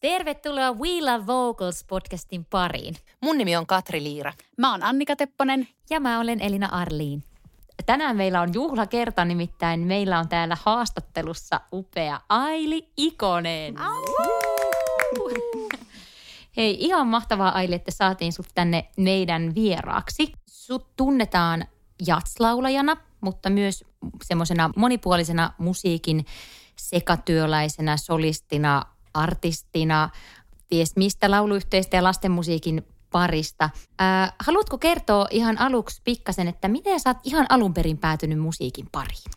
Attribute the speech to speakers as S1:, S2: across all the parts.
S1: Tervetuloa We Love Vocals podcastin pariin.
S2: Mun nimi on Katri Liira.
S3: Mä oon Annika Tepponen.
S1: Ja mä olen Elina Arliin. Tänään meillä on juhlakerta, nimittäin meillä on täällä haastattelussa upea Aili Ikonen. Hei, ihan mahtavaa Aili, että saatiin sut tänne meidän vieraaksi. Sut tunnetaan jatslaulajana, mutta myös semmoisena monipuolisena musiikin sekatyöläisenä, solistina, artistina, ties mistä lauluyhteistä ja lastenmusiikin parista. Ää, haluatko kertoa ihan aluksi pikkasen, että miten sä oot ihan alun perin päätynyt musiikin pariin?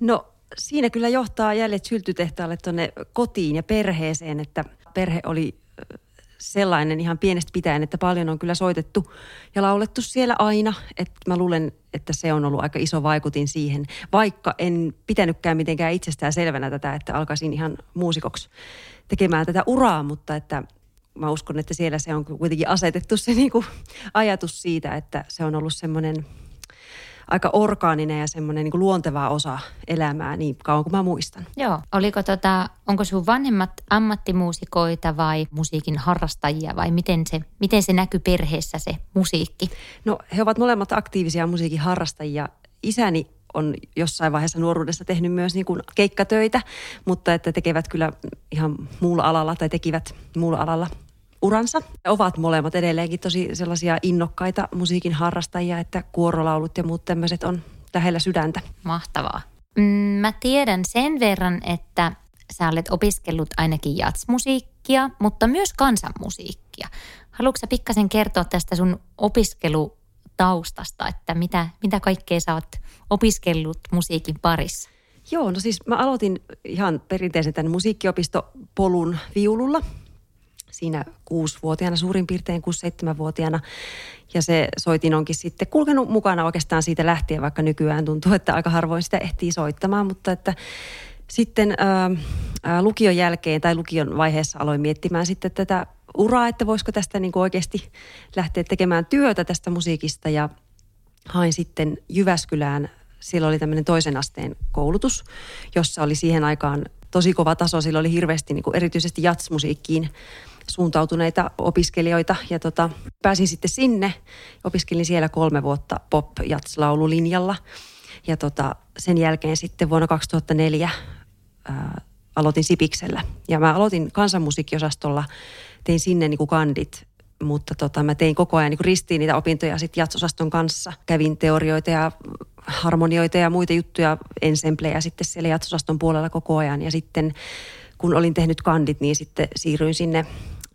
S4: No siinä kyllä johtaa jäljet syltytehtaalle tuonne kotiin ja perheeseen, että perhe oli sellainen ihan pienestä pitäen, että paljon on kyllä soitettu ja laulettu siellä aina. Että mä luulen, että se on ollut aika iso vaikutin siihen, vaikka en pitänytkään mitenkään itsestään selvänä tätä, että alkaisin ihan muusikoksi tekemään tätä uraa, mutta että mä uskon, että siellä se on kuitenkin asetettu se niin kuin ajatus siitä, että se on ollut semmoinen aika orgaaninen ja semmoinen niin luonteva osa elämää niin kauan kuin mä muistan.
S1: Joo. Oliko tota, onko sun vanhemmat ammattimuusikoita vai musiikin harrastajia vai miten se, miten se näkyy perheessä se musiikki?
S4: No he ovat molemmat aktiivisia musiikin harrastajia. Isäni on jossain vaiheessa nuoruudessa tehnyt myös niin kuin keikkatöitä, mutta että tekevät kyllä ihan muulla alalla tai tekivät muulla alalla uransa. Ovat molemmat edelleenkin tosi sellaisia innokkaita musiikin harrastajia, että kuorolaulut ja muut tämmöiset on lähellä sydäntä.
S1: Mahtavaa. Mm, mä tiedän sen verran, että sä olet opiskellut ainakin jatsmusiikkia, mutta myös kansanmusiikkia. Haluatko sä pikkasen kertoa tästä sun opiskelutaustasta, että mitä, mitä kaikkea sä oot opiskellut musiikin parissa?
S4: Joo, no siis mä aloitin ihan perinteisen tämän musiikkiopistopolun viululla siinä kuusivuotiaana, suurin piirtein kuusi-seitsemänvuotiaana. Ja se soitin onkin sitten kulkenut mukana oikeastaan siitä lähtien, vaikka nykyään tuntuu, että aika harvoin sitä ehtii soittamaan, mutta että sitten ää, lukion jälkeen tai lukion vaiheessa aloin miettimään sitten tätä uraa, että voisiko tästä niin oikeasti lähteä tekemään työtä tästä musiikista. Ja hain sitten Jyväskylään, silloin oli tämmöinen toisen asteen koulutus, jossa oli siihen aikaan tosi kova taso, sillä oli hirveästi niin kuin erityisesti jatsmusiikkiin suuntautuneita opiskelijoita ja tota, pääsin sitten sinne. Opiskelin siellä kolme vuotta pop laululinjalla ja tota, sen jälkeen sitten vuonna 2004 ää, aloitin Sipiksellä. Ja mä aloitin kansanmusiikkiosastolla, tein sinne niin kuin kandit, mutta tota, mä tein koko ajan niin ristiin niitä opintoja sitten jatsosaston kanssa. Kävin teorioita ja harmonioita ja muita juttuja, ensemblejä sitten siellä jatsosaston puolella koko ajan. Ja sitten kun olin tehnyt kandit, niin sitten siirryin sinne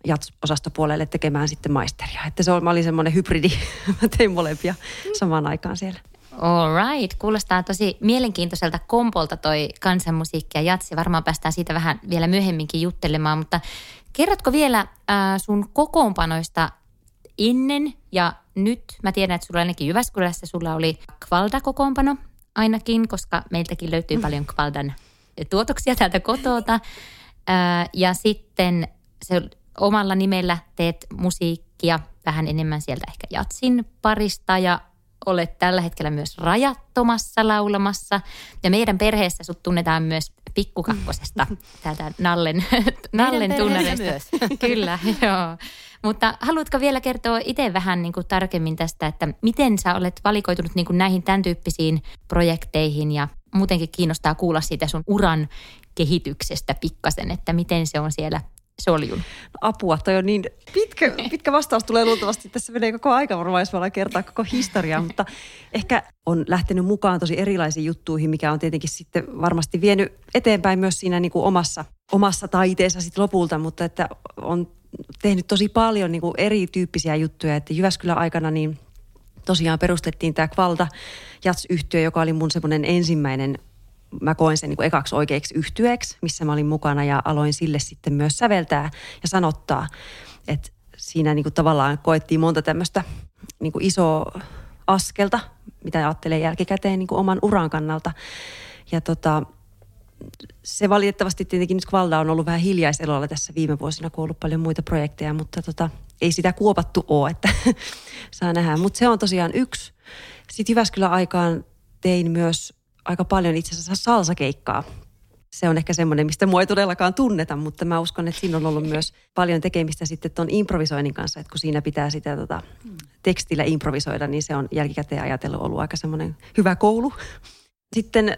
S4: jats-osastopuolelle tekemään sitten maisteria. Että se oli, mä olin semmoinen hybridi, mä tein molempia samaan aikaan siellä.
S1: All right. Kuulostaa tosi mielenkiintoiselta kompolta toi kansanmusiikki ja jatsi. Varmaan päästään siitä vähän vielä myöhemminkin juttelemaan, mutta kerrotko vielä äh, sun kokoonpanoista ennen ja nyt? Mä tiedän, että sulla ainakin Jyväskylässä sulla oli Kvalda-kokoonpano ainakin, koska meiltäkin löytyy paljon Kvaldan tuotoksia täältä kotota. Äh, ja sitten se omalla nimellä teet musiikkia vähän enemmän sieltä ehkä jatsin parista ja olet tällä hetkellä myös rajattomassa laulamassa. Ja meidän perheessä sut tunnetaan myös pikkukakkosesta täältä Nallen, Nallen tunnarista.
S2: myös.
S1: Kyllä, joo. Mutta haluatko vielä kertoa itse vähän niin kuin tarkemmin tästä, että miten sä olet valikoitunut niin kuin näihin tämän tyyppisiin projekteihin ja muutenkin kiinnostaa kuulla siitä sun uran kehityksestä pikkasen, että miten se on siellä soljun? No
S4: apua, toi on niin pitkä, pitkä vastaus tulee luultavasti. Tässä menee koko aika varmaan, jos kertaa koko historiaa, mutta ehkä on lähtenyt mukaan tosi erilaisiin juttuihin, mikä on tietenkin sitten varmasti vienyt eteenpäin myös siinä niin kuin omassa, omassa taiteessa sitten lopulta, mutta että on tehnyt tosi paljon niin kuin erityyppisiä juttuja, että Jyväskylän aikana niin tosiaan perustettiin tämä Kvalta Jats-yhtiö, joka oli mun semmoinen ensimmäinen mä koen sen niin kuin ekaksi oikeaksi yhtyeeksi, missä mä olin mukana ja aloin sille sitten myös säveltää ja sanottaa. että siinä niin kuin tavallaan koettiin monta tämmöistä niin kuin isoa askelta, mitä ajattelee jälkikäteen niin kuin oman uran kannalta. Ja tota, se valitettavasti tietenkin nyt Valda on ollut vähän hiljaiselolla tässä viime vuosina, kun on ollut paljon muita projekteja, mutta tota, ei sitä kuopattu ole, että saa nähdä. Mutta se on tosiaan yksi. Sitten Jyväskylän aikaan tein myös aika paljon itse asiassa salsakeikkaa. Se on ehkä semmoinen, mistä mua ei todellakaan tunneta, mutta mä uskon, että siinä on ollut myös paljon tekemistä sitten tuon improvisoinnin kanssa, että kun siinä pitää sitä tota, tekstillä improvisoida, niin se on jälkikäteen ajatellut ollut aika semmoinen hyvä koulu. Sitten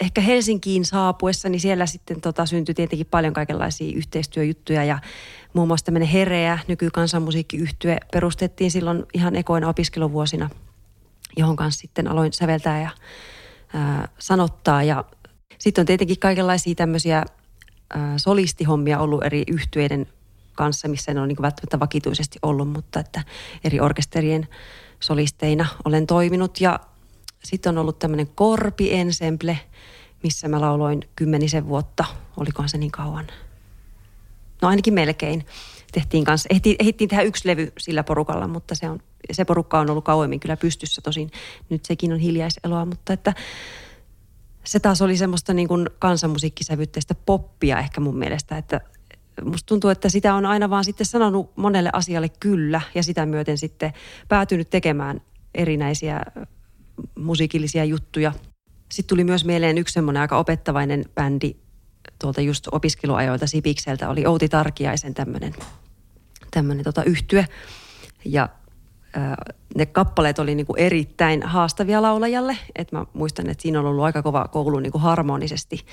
S4: ehkä Helsinkiin saapuessa, niin siellä sitten tota, syntyi tietenkin paljon kaikenlaisia yhteistyöjuttuja ja muun muassa tämmöinen Hereä, nykykansanmusiikkiyhtye, perustettiin silloin ihan ekoina opiskeluvuosina, johon kanssa sitten aloin säveltää ja sanottaa ja sitten on tietenkin kaikenlaisia tämmöisiä solistihommia ollut eri yhtyeiden kanssa, missä ne on niin välttämättä vakituisesti ollut, mutta että eri orkesterien solisteina olen toiminut ja sitten on ollut tämmöinen Korpi Ensemble, missä mä lauloin kymmenisen vuotta. Olikohan se niin kauan? No ainakin melkein. Tehtiin kanssa, ehdittiin tehdä yksi levy sillä porukalla, mutta se, on, se porukka on ollut kauemmin kyllä pystyssä. Tosin nyt sekin on hiljaiseloa, mutta että se taas oli semmoista niin kuin kansanmusiikkisävytteistä poppia ehkä mun mielestä, että musta tuntuu, että sitä on aina vaan sitten sanonut monelle asialle kyllä ja sitä myöten sitten päätynyt tekemään erinäisiä musiikillisia juttuja. Sitten tuli myös mieleen yksi semmoinen aika opettavainen bändi tuolta just opiskeluajoilta Sipikseltä, oli Outi Tarkiaisen tämmöinen, tämmöinen tota yhtye. Ja ne kappaleet oli niinku erittäin haastavia laulajalle. Et mä muistan, että siinä on ollut aika kova koulu niinku harmonisesti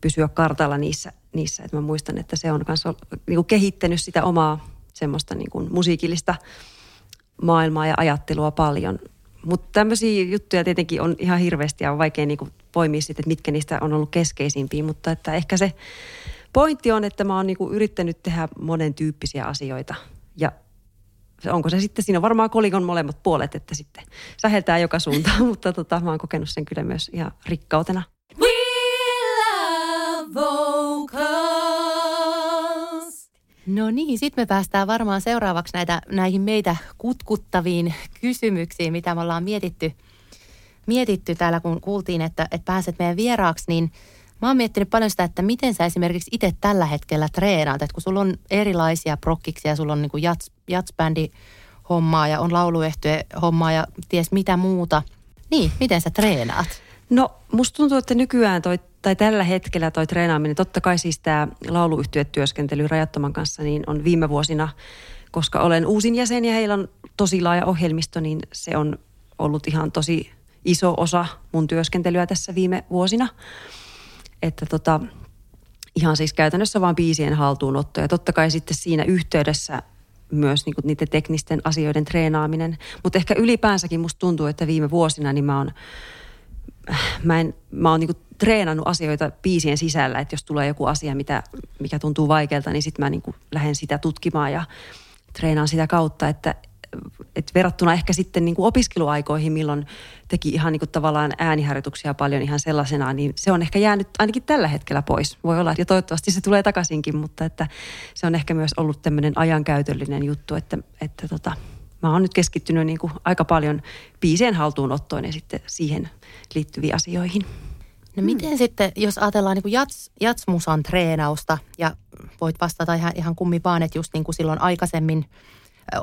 S4: pysyä kartalla niissä. niissä. Et mä muistan, että se on myös niinku kehittänyt sitä omaa semmoista niinku musiikillista maailmaa ja ajattelua paljon – mutta tämmöisiä juttuja tietenkin on ihan hirveästi ja on vaikea niinku poimia sitten, että mitkä niistä on ollut keskeisimpiä, mutta että ehkä se pointti on, että mä oon niinku yrittänyt tehdä monen tyyppisiä asioita. Ja onko se sitten, siinä on varmaan kolikon molemmat puolet, että sitten säheltää joka suuntaan, mutta tota, mä oon kokenut sen kyllä myös ihan rikkautena. We love
S2: No niin, sitten me päästään varmaan seuraavaksi näitä, näihin meitä kutkuttaviin kysymyksiin, mitä me ollaan mietitty, mietitty täällä, kun kuultiin, että, että pääset meidän vieraaksi, niin mä oon miettinyt paljon sitä, että miten sä esimerkiksi itse tällä hetkellä treenaat, että kun sulla on erilaisia prokkiksia, sulla on niin jats, jatsbändi hommaa ja on lauluehtoje hommaa ja ties mitä muuta, niin miten sä treenaat?
S4: No musta tuntuu, että nykyään toi, tai tällä hetkellä toi treenaaminen, totta kai siis tämä lauluyhtiötyöskentely Rajattoman kanssa, niin on viime vuosina, koska olen uusin jäsen ja heillä on tosi laaja ohjelmisto, niin se on ollut ihan tosi iso osa mun työskentelyä tässä viime vuosina. Että tota, ihan siis käytännössä vaan biisien haltuunotto ja totta kai sitten siinä yhteydessä myös niinku niiden teknisten asioiden treenaaminen. Mutta ehkä ylipäänsäkin musta tuntuu, että viime vuosina niin mä oon mä, en, mä oon niinku treenannut asioita biisien sisällä, että jos tulee joku asia, mitä, mikä tuntuu vaikealta, niin sitten mä niinku lähden sitä tutkimaan ja treenaan sitä kautta, että et verrattuna ehkä sitten niin kuin opiskeluaikoihin, milloin teki ihan niin kuin tavallaan ääniharjoituksia paljon ihan sellaisena, niin se on ehkä jäänyt ainakin tällä hetkellä pois. Voi olla, ja toivottavasti se tulee takaisinkin, mutta että se on ehkä myös ollut tämmöinen ajankäytöllinen juttu, että, että tota, mä oon nyt keskittynyt niin kuin aika paljon biisien haltuunottoon ja sitten siihen liittyviin asioihin.
S2: No miten hmm. sitten, jos ajatellaan niin jats, jatsmusan treenausta ja voit vastata ihan, ihan kummi vaan, että just niin kuin silloin aikaisemmin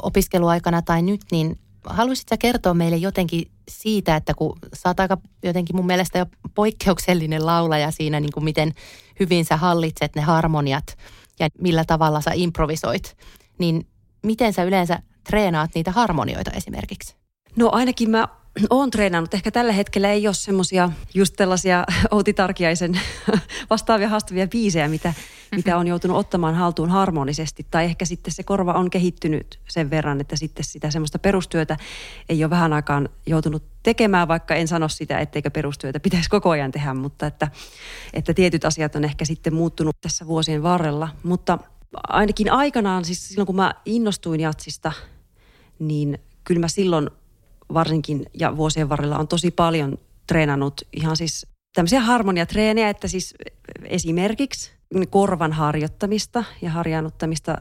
S2: opiskeluaikana tai nyt, niin haluaisitko kertoa meille jotenkin siitä, että kun sä oot aika jotenkin mun mielestä jo poikkeuksellinen laulaja siinä, niin kuin miten hyvin sä hallitset ne harmoniat ja millä tavalla sä improvisoit, niin miten sä yleensä treenaat niitä harmonioita esimerkiksi?
S4: No ainakin mä oon treenannut. Ehkä tällä hetkellä ei ole semmoisia just tällaisia Outi Tarkiaisen vastaavia haastavia biisejä, mitä, mitä on joutunut ottamaan haltuun harmonisesti. Tai ehkä sitten se korva on kehittynyt sen verran, että sitten sitä semmoista perustyötä ei ole vähän aikaan joutunut tekemään, vaikka en sano sitä, etteikö perustyötä pitäisi koko ajan tehdä, mutta että, että tietyt asiat on ehkä sitten muuttunut tässä vuosien varrella. Mutta ainakin aikanaan, siis silloin kun mä innostuin jatsista, niin kyllä mä silloin varsinkin ja vuosien varrella on tosi paljon treenannut ihan siis tämmöisiä harmoniatreenejä, että siis esimerkiksi korvan harjoittamista ja harjaannuttamista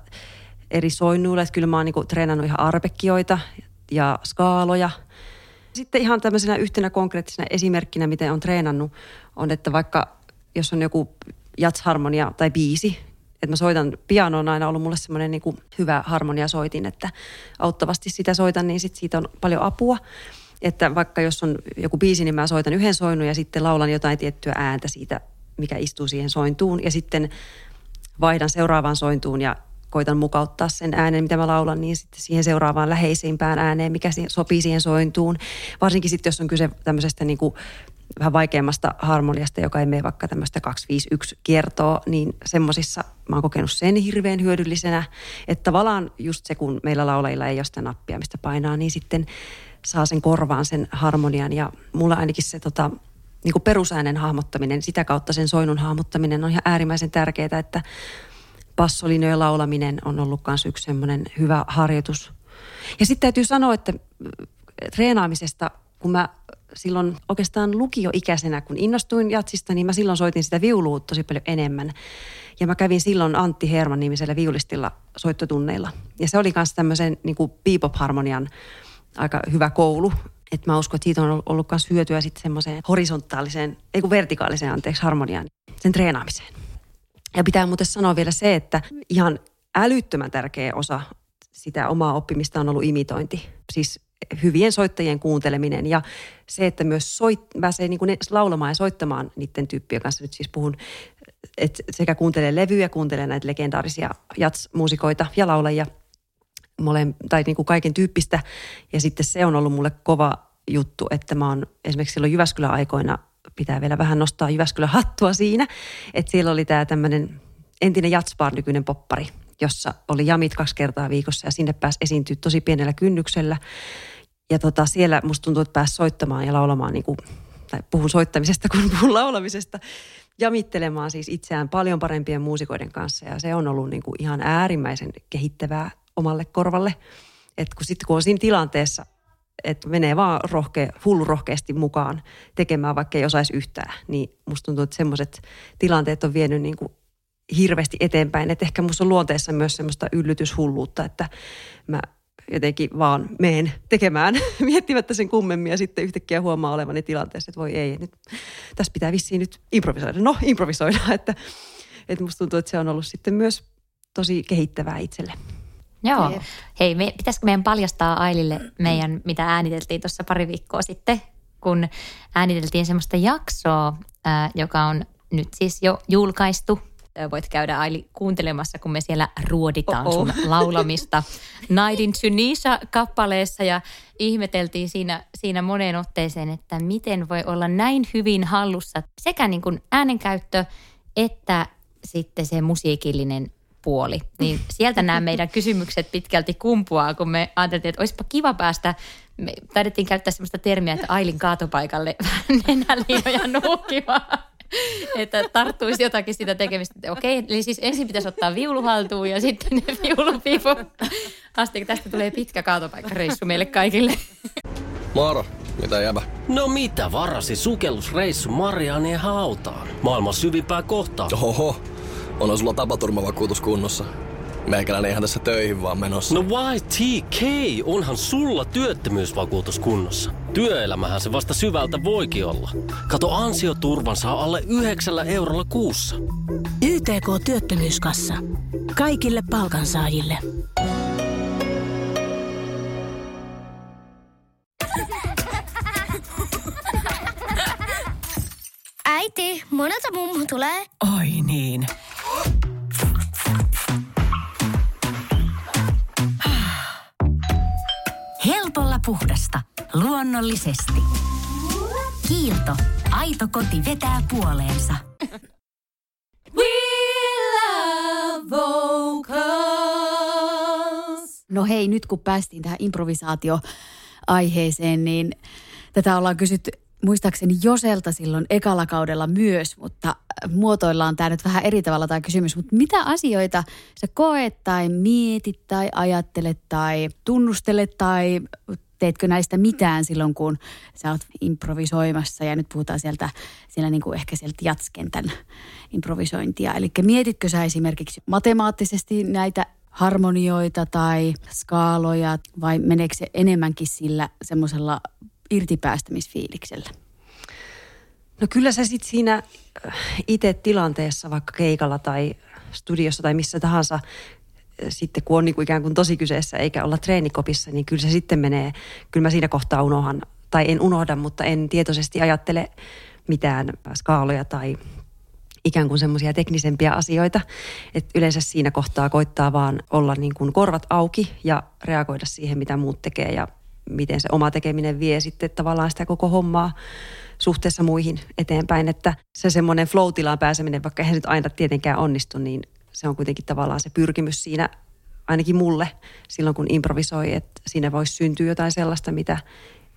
S4: eri soinnuilla. Että kyllä mä oon niin kuin treenannut ihan arpekkioita ja skaaloja. Sitten ihan tämmöisenä yhtenä konkreettisena esimerkkinä, miten on treenannut, on, että vaikka jos on joku jatsharmonia tai biisi, että mä soitan, piano on aina ollut mulle semmoinen niin kuin hyvä harmoniasoitin, että auttavasti sitä soitan, niin sit siitä on paljon apua. Että vaikka jos on joku biisi, niin mä soitan yhden soinnun ja sitten laulan jotain tiettyä ääntä siitä, mikä istuu siihen sointuun. Ja sitten vaihdan seuraavaan sointuun ja koitan mukauttaa sen äänen, mitä mä laulan, niin sitten siihen seuraavaan läheisimpään ääneen, mikä sopii siihen sointuun. Varsinkin sitten, jos on kyse tämmöisestä niin kuin vähän vaikeammasta harmoniasta, joka ei mene vaikka tämmöistä 251 kiertoa, niin semmoisissa mä oon kokenut sen hirveän hyödyllisenä, että tavallaan just se, kun meillä laulajilla ei ole sitä nappia, mistä painaa, niin sitten saa sen korvaan sen harmonian ja mulla ainakin se tota, niin kuin perusäänen hahmottaminen, sitä kautta sen soinun hahmottaminen on ihan äärimmäisen tärkeää, että passolinjojen laulaminen on ollut myös yksi semmoinen hyvä harjoitus. Ja sitten täytyy sanoa, että treenaamisesta, kun mä silloin oikeastaan lukioikäisenä, kun innostuin jatsista, niin mä silloin soitin sitä viulua tosi paljon enemmän. Ja mä kävin silloin Antti Herman nimisellä viulistilla soittotunneilla. Ja se oli myös tämmöisen niin bebop-harmonian aika hyvä koulu. Että mä uskon, että siitä on ollut myös hyötyä sitten semmoiseen horisontaaliseen, ei kun vertikaaliseen, anteeksi, harmoniaan, sen treenaamiseen. Ja pitää muuten sanoa vielä se, että ihan älyttömän tärkeä osa sitä omaa oppimista on ollut imitointi. Siis hyvien soittajien kuunteleminen ja se, että myös soit, pääsee niin kuin laulamaan ja soittamaan niiden tyyppien kanssa. Nyt siis puhun, että sekä kuuntelee levyjä, kuuntelee näitä legendaarisia jats-muusikoita ja laulajia, mole, tai niin kuin kaiken tyyppistä. Ja sitten se on ollut mulle kova juttu, että mä oon esimerkiksi silloin Jyväskylän aikoina, pitää vielä vähän nostaa Jyväskylän hattua siinä, että siellä oli tämä tämmöinen entinen jatsbar, nykyinen poppari, jossa oli jamit kaksi kertaa viikossa ja sinne pääsi esiintyä tosi pienellä kynnyksellä. Ja tota, siellä musta tuntuu, että pääsi soittamaan ja laulamaan, niin kuin, tai puhun soittamisesta kuin puhun laulamisesta, jamittelemaan siis itseään paljon parempien muusikoiden kanssa. Ja se on ollut niin kuin ihan äärimmäisen kehittävää omalle korvalle. Että kun sitten kun on siinä tilanteessa, että menee vaan rohke, hullu rohkeasti mukaan tekemään, vaikka ei osaisi yhtään, niin musta tuntuu, että semmoiset tilanteet on vienyt niin kuin hirveästi eteenpäin. Että ehkä musta on luonteessa myös semmoista yllytyshulluutta, että mä jotenkin vaan meen tekemään miettimättä sen kummemmin ja sitten yhtäkkiä huomaa olevani tilanteessa, että voi ei, nyt, tässä pitää vissiin nyt improvisoida. No, improvisoida, että, että musta tuntuu, että se on ollut sitten myös tosi kehittävää itselle.
S1: Joo. Hei, me, pitäisikö meidän paljastaa Ailille meidän, mitä ääniteltiin tuossa pari viikkoa sitten, kun ääniteltiin semmoista jaksoa, ää, joka on nyt siis jo julkaistu voit käydä Aili kuuntelemassa, kun me siellä ruoditaan Oh-oh. sun laulamista Naidin Tunisia-kappaleessa ja ihmeteltiin siinä, siinä moneen otteeseen, että miten voi olla näin hyvin hallussa sekä niin kuin äänenkäyttö että sitten se musiikillinen puoli. Niin sieltä nämä meidän kysymykset pitkälti kumpuaa, kun me ajateltiin, että olisipa kiva päästä, me taidettiin käyttää sellaista termiä, että Ailin kaatopaikalle nenäliinoja nuukimaan että tarttuisi jotakin sitä tekemistä. Okei, eli siis ensin pitäisi ottaa viulu haltuun ja sitten ne viulupiipu. Asti tästä tulee pitkä kaatopaikkareissu meille kaikille.
S5: Moro, mitä jäbä?
S3: No mitä varasi sukellusreissu Marianien hautaan? Maailman syvimpää kohtaa.
S5: Oho, on sulla tapaturmavakuutus kunnossa. Meikäläinen ihan tässä töihin vaan menossa.
S3: No YTK, onhan sulla työttömyysvakuutus kunnossa. Työelämähän se vasta syvältä voikin olla. Kato ansioturvan saa alle 9 eurolla kuussa.
S6: YTK Työttömyyskassa. Kaikille palkansaajille.
S7: Äiti, monelta mummu tulee?
S6: Oi niin. Puhdasta. Luonnollisesti. Kiilto. Aito koti vetää puoleensa.
S8: We love vocals. No hei, nyt kun päästiin tähän improvisaatio-aiheeseen, niin tätä ollaan kysytty muistaakseni Joselta silloin ekalla kaudella myös, mutta muotoillaan tämä nyt vähän eri tavalla tämä kysymys. Mutta mitä asioita sä koet tai mietit tai ajattelet tai tunnustelet tai teetkö näistä mitään silloin, kun sä oot improvisoimassa ja nyt puhutaan sieltä, siellä niin kuin ehkä sieltä jatskentän improvisointia. Eli mietitkö sä esimerkiksi matemaattisesti näitä harmonioita tai skaaloja vai meneekö se enemmänkin sillä semmoisella irtipäästämisfiiliksellä?
S4: No kyllä se sitten siinä äh, itse tilanteessa, vaikka keikalla tai studiossa tai missä tahansa, sitten kun on niin kuin ikään kuin tosi kyseessä eikä olla treenikopissa, niin kyllä se sitten menee, kyllä mä siinä kohtaa unohan, tai en unohda, mutta en tietoisesti ajattele mitään skaaloja tai ikään kuin semmoisia teknisempiä asioita. Et yleensä siinä kohtaa koittaa vaan olla niin kuin korvat auki ja reagoida siihen, mitä muut tekee ja miten se oma tekeminen vie sitten tavallaan sitä koko hommaa suhteessa muihin eteenpäin. Että se semmoinen flow-tilaan pääseminen, vaikka eihän nyt aina tietenkään onnistu, niin se on kuitenkin tavallaan se pyrkimys siinä ainakin mulle silloin, kun improvisoi, että siinä voisi syntyä jotain sellaista, mitä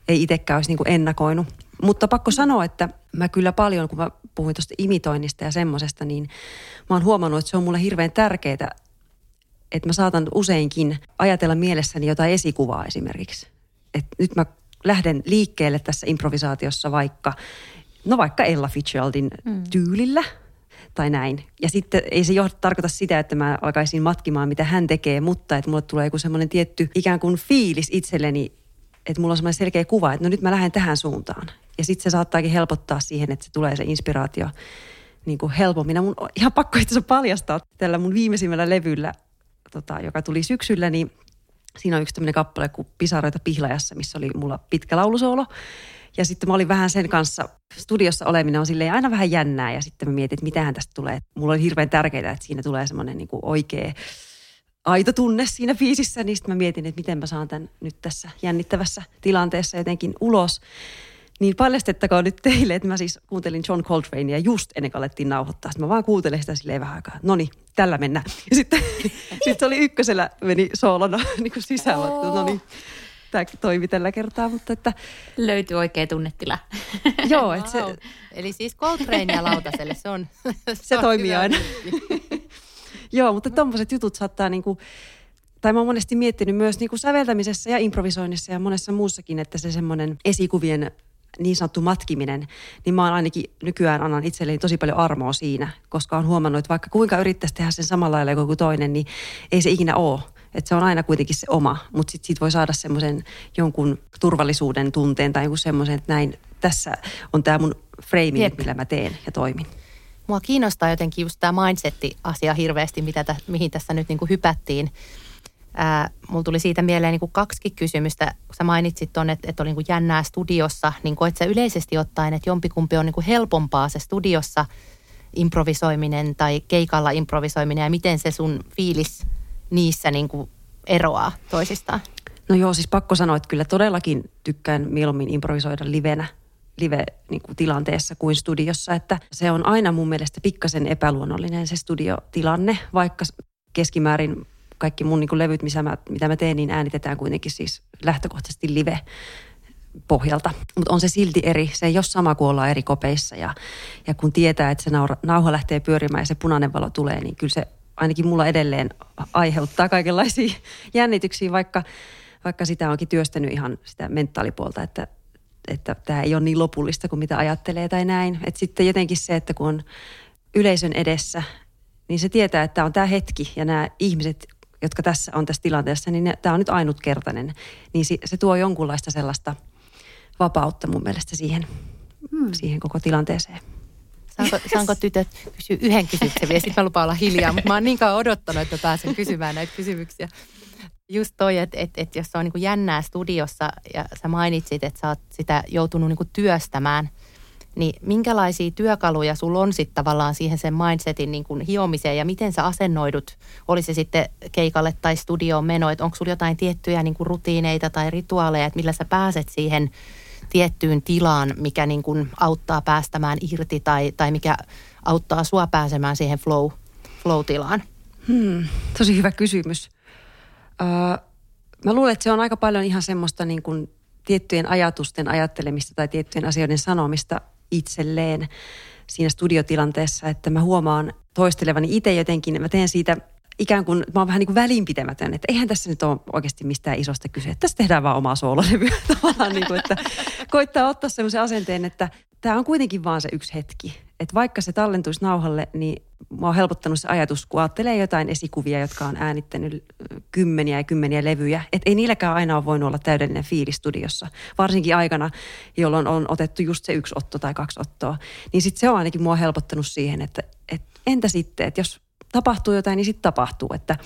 S4: ei itsekään olisi niin kuin ennakoinut. Mutta pakko sanoa, että mä kyllä paljon, kun mä puhuin tuosta imitoinnista ja semmoisesta, niin mä oon huomannut, että se on mulle hirveän tärkeää, että mä saatan useinkin ajatella mielessäni jotain esikuvaa esimerkiksi. Että nyt mä lähden liikkeelle tässä improvisaatiossa vaikka, no vaikka Ella Fitzgeraldin mm. tyylillä tai näin. Ja sitten ei se johda, tarkoita sitä, että mä alkaisin matkimaan, mitä hän tekee, mutta että mulle tulee joku semmoinen tietty ikään kuin fiilis itselleni, että mulla on semmoinen selkeä kuva, että no nyt mä lähden tähän suuntaan. Ja sitten se saattaakin helpottaa siihen, että se tulee se inspiraatio niin kuin helpommin. Mun on ihan pakko itse paljastaa tällä mun viimeisimmällä levyllä, tota, joka tuli syksyllä, niin siinä on yksi tämmöinen kappale kuin Pisaroita pihlajassa, missä oli mulla pitkä laulusoolo. Ja sitten mä olin vähän sen kanssa, studiossa oleminen on silleen aina vähän jännää ja sitten mä mietin, että mitähän tästä tulee. Mulla oli hirveän tärkeää, että siinä tulee semmoinen niin oikea aito tunne siinä biisissä, niin sitten mä mietin, että miten mä saan tämän nyt tässä jännittävässä tilanteessa jotenkin ulos. Niin paljastettakoon nyt teille, että mä siis kuuntelin John Coltranea just ennen kuin alettiin nauhoittaa. Sitten mä vaan kuuntelin sitä silleen vähän aikaa. No niin, tällä mennään. Ja sitten, sitten se oli ykkösellä, meni soolona niin kuin sisään. Oh. No niin, tämä toimi tällä kertaa, mutta että...
S1: Löytyy oikea tunnetila.
S4: Joo, että se...
S2: Eli siis Coltranea lautaselle, se on...
S4: se, se on toimii aina. Joo, mutta tuommoiset jutut saattaa niinku tai mä oon monesti miettinyt myös niin kuin säveltämisessä ja improvisoinnissa ja monessa muussakin, että se semmoinen esikuvien niin sanottu matkiminen, niin mä oon ainakin nykyään annan itselleni tosi paljon armoa siinä, koska on huomannut, että vaikka kuinka yrittäisi tehdä sen samalla lailla kuin toinen, niin ei se ikinä ole. Että se on aina kuitenkin se oma, mutta sitten siitä voi saada semmoisen jonkun turvallisuuden tunteen tai joku semmoisen, että näin, tässä on tämä mun frame, Jep. millä mä teen ja toimin.
S2: Mua kiinnostaa jotenkin just tämä mindset-asia hirveästi, mitä tä, mihin tässä nyt niin kuin hypättiin. Ää, mulla tuli siitä mieleen niin kuin kaksi kysymystä. Kun sä mainitsit tuonne, että, että oli niin kuin jännää studiossa, niin koet sä yleisesti ottaen, että jompikumpi on niin kuin helpompaa se studiossa improvisoiminen tai keikalla improvisoiminen ja miten se sun fiilis niissä niin kuin eroaa toisistaan?
S4: No joo, siis pakko sanoa, että kyllä todellakin tykkään mieluummin improvisoida livenä live-tilanteessa niin kuin studiossa, että se on aina mun mielestä pikkasen epäluonnollinen se studiotilanne, vaikka keskimäärin kaikki mun niin kuin levyt, missä mä, mitä mä teen, niin äänitetään kuitenkin siis lähtökohtaisesti live pohjalta. Mutta on se silti eri. Se ei ole sama kuin ollaan eri kopeissa. Ja, ja kun tietää, että se nauha lähtee pyörimään ja se punainen valo tulee, niin kyllä se ainakin mulla edelleen aiheuttaa kaikenlaisia jännityksiä, vaikka, vaikka sitä onkin työstänyt ihan sitä mentaalipuolta, että, että tämä ei ole niin lopullista kuin mitä ajattelee tai näin. Et sitten jotenkin se, että kun on yleisön edessä, niin se tietää, että tämä on tämä hetki ja nämä ihmiset jotka tässä on tässä tilanteessa, niin tämä on nyt ainutkertainen. Niin se, se tuo jonkunlaista sellaista vapautta mun mielestä siihen, hmm. siihen koko tilanteeseen.
S2: Saanko, saanko tytöt kysyä yhden kysymyksen vielä? Sitten mä lupaan olla hiljaa, mutta mä oon niin kauan odottanut, että pääsen kysymään näitä kysymyksiä. Just toi, että et, et jos on niin jännää studiossa ja sä mainitsit, että sä oot sitä joutunut niin työstämään – niin minkälaisia työkaluja sulla on sitten tavallaan siihen sen mindsetin niin kuin hiomiseen ja miten sä asennoidut, oli se sitten keikalle tai studioon meno, että onko sulla jotain tiettyjä niin kuin rutiineita tai rituaaleja, että millä sä pääset siihen tiettyyn tilaan, mikä niin kuin auttaa päästämään irti tai, tai mikä auttaa sua pääsemään siihen flow, flow-tilaan?
S4: Hmm, tosi hyvä kysymys. Uh, mä luulen, että se on aika paljon ihan semmoista niin kuin tiettyjen ajatusten ajattelemista tai tiettyjen asioiden sanomista itselleen siinä studiotilanteessa, että mä huomaan toistelevani itse jotenkin, mä teen siitä ikään kuin, mä oon vähän niin kuin välinpitämätön, että eihän tässä nyt ole oikeasti mistään isosta kyse. Tässä tehdään vaan omaa soololevyä tavallaan, niin kuin, että koittaa ottaa semmoisen asenteen, että tämä on kuitenkin vaan se yksi hetki. Että vaikka se tallentuisi nauhalle, niin mua on helpottanut se ajatus, kun ajattelee jotain esikuvia, jotka on äänittänyt kymmeniä ja kymmeniä levyjä. Että ei niilläkään aina ole voinut olla täydellinen fiili studiossa. Varsinkin aikana, jolloin on otettu just se yksi otto tai kaksi ottoa. Niin sitten se on ainakin mua helpottanut siihen, että, että entä sitten, että jos tapahtuu jotain, niin sitten tapahtuu. Että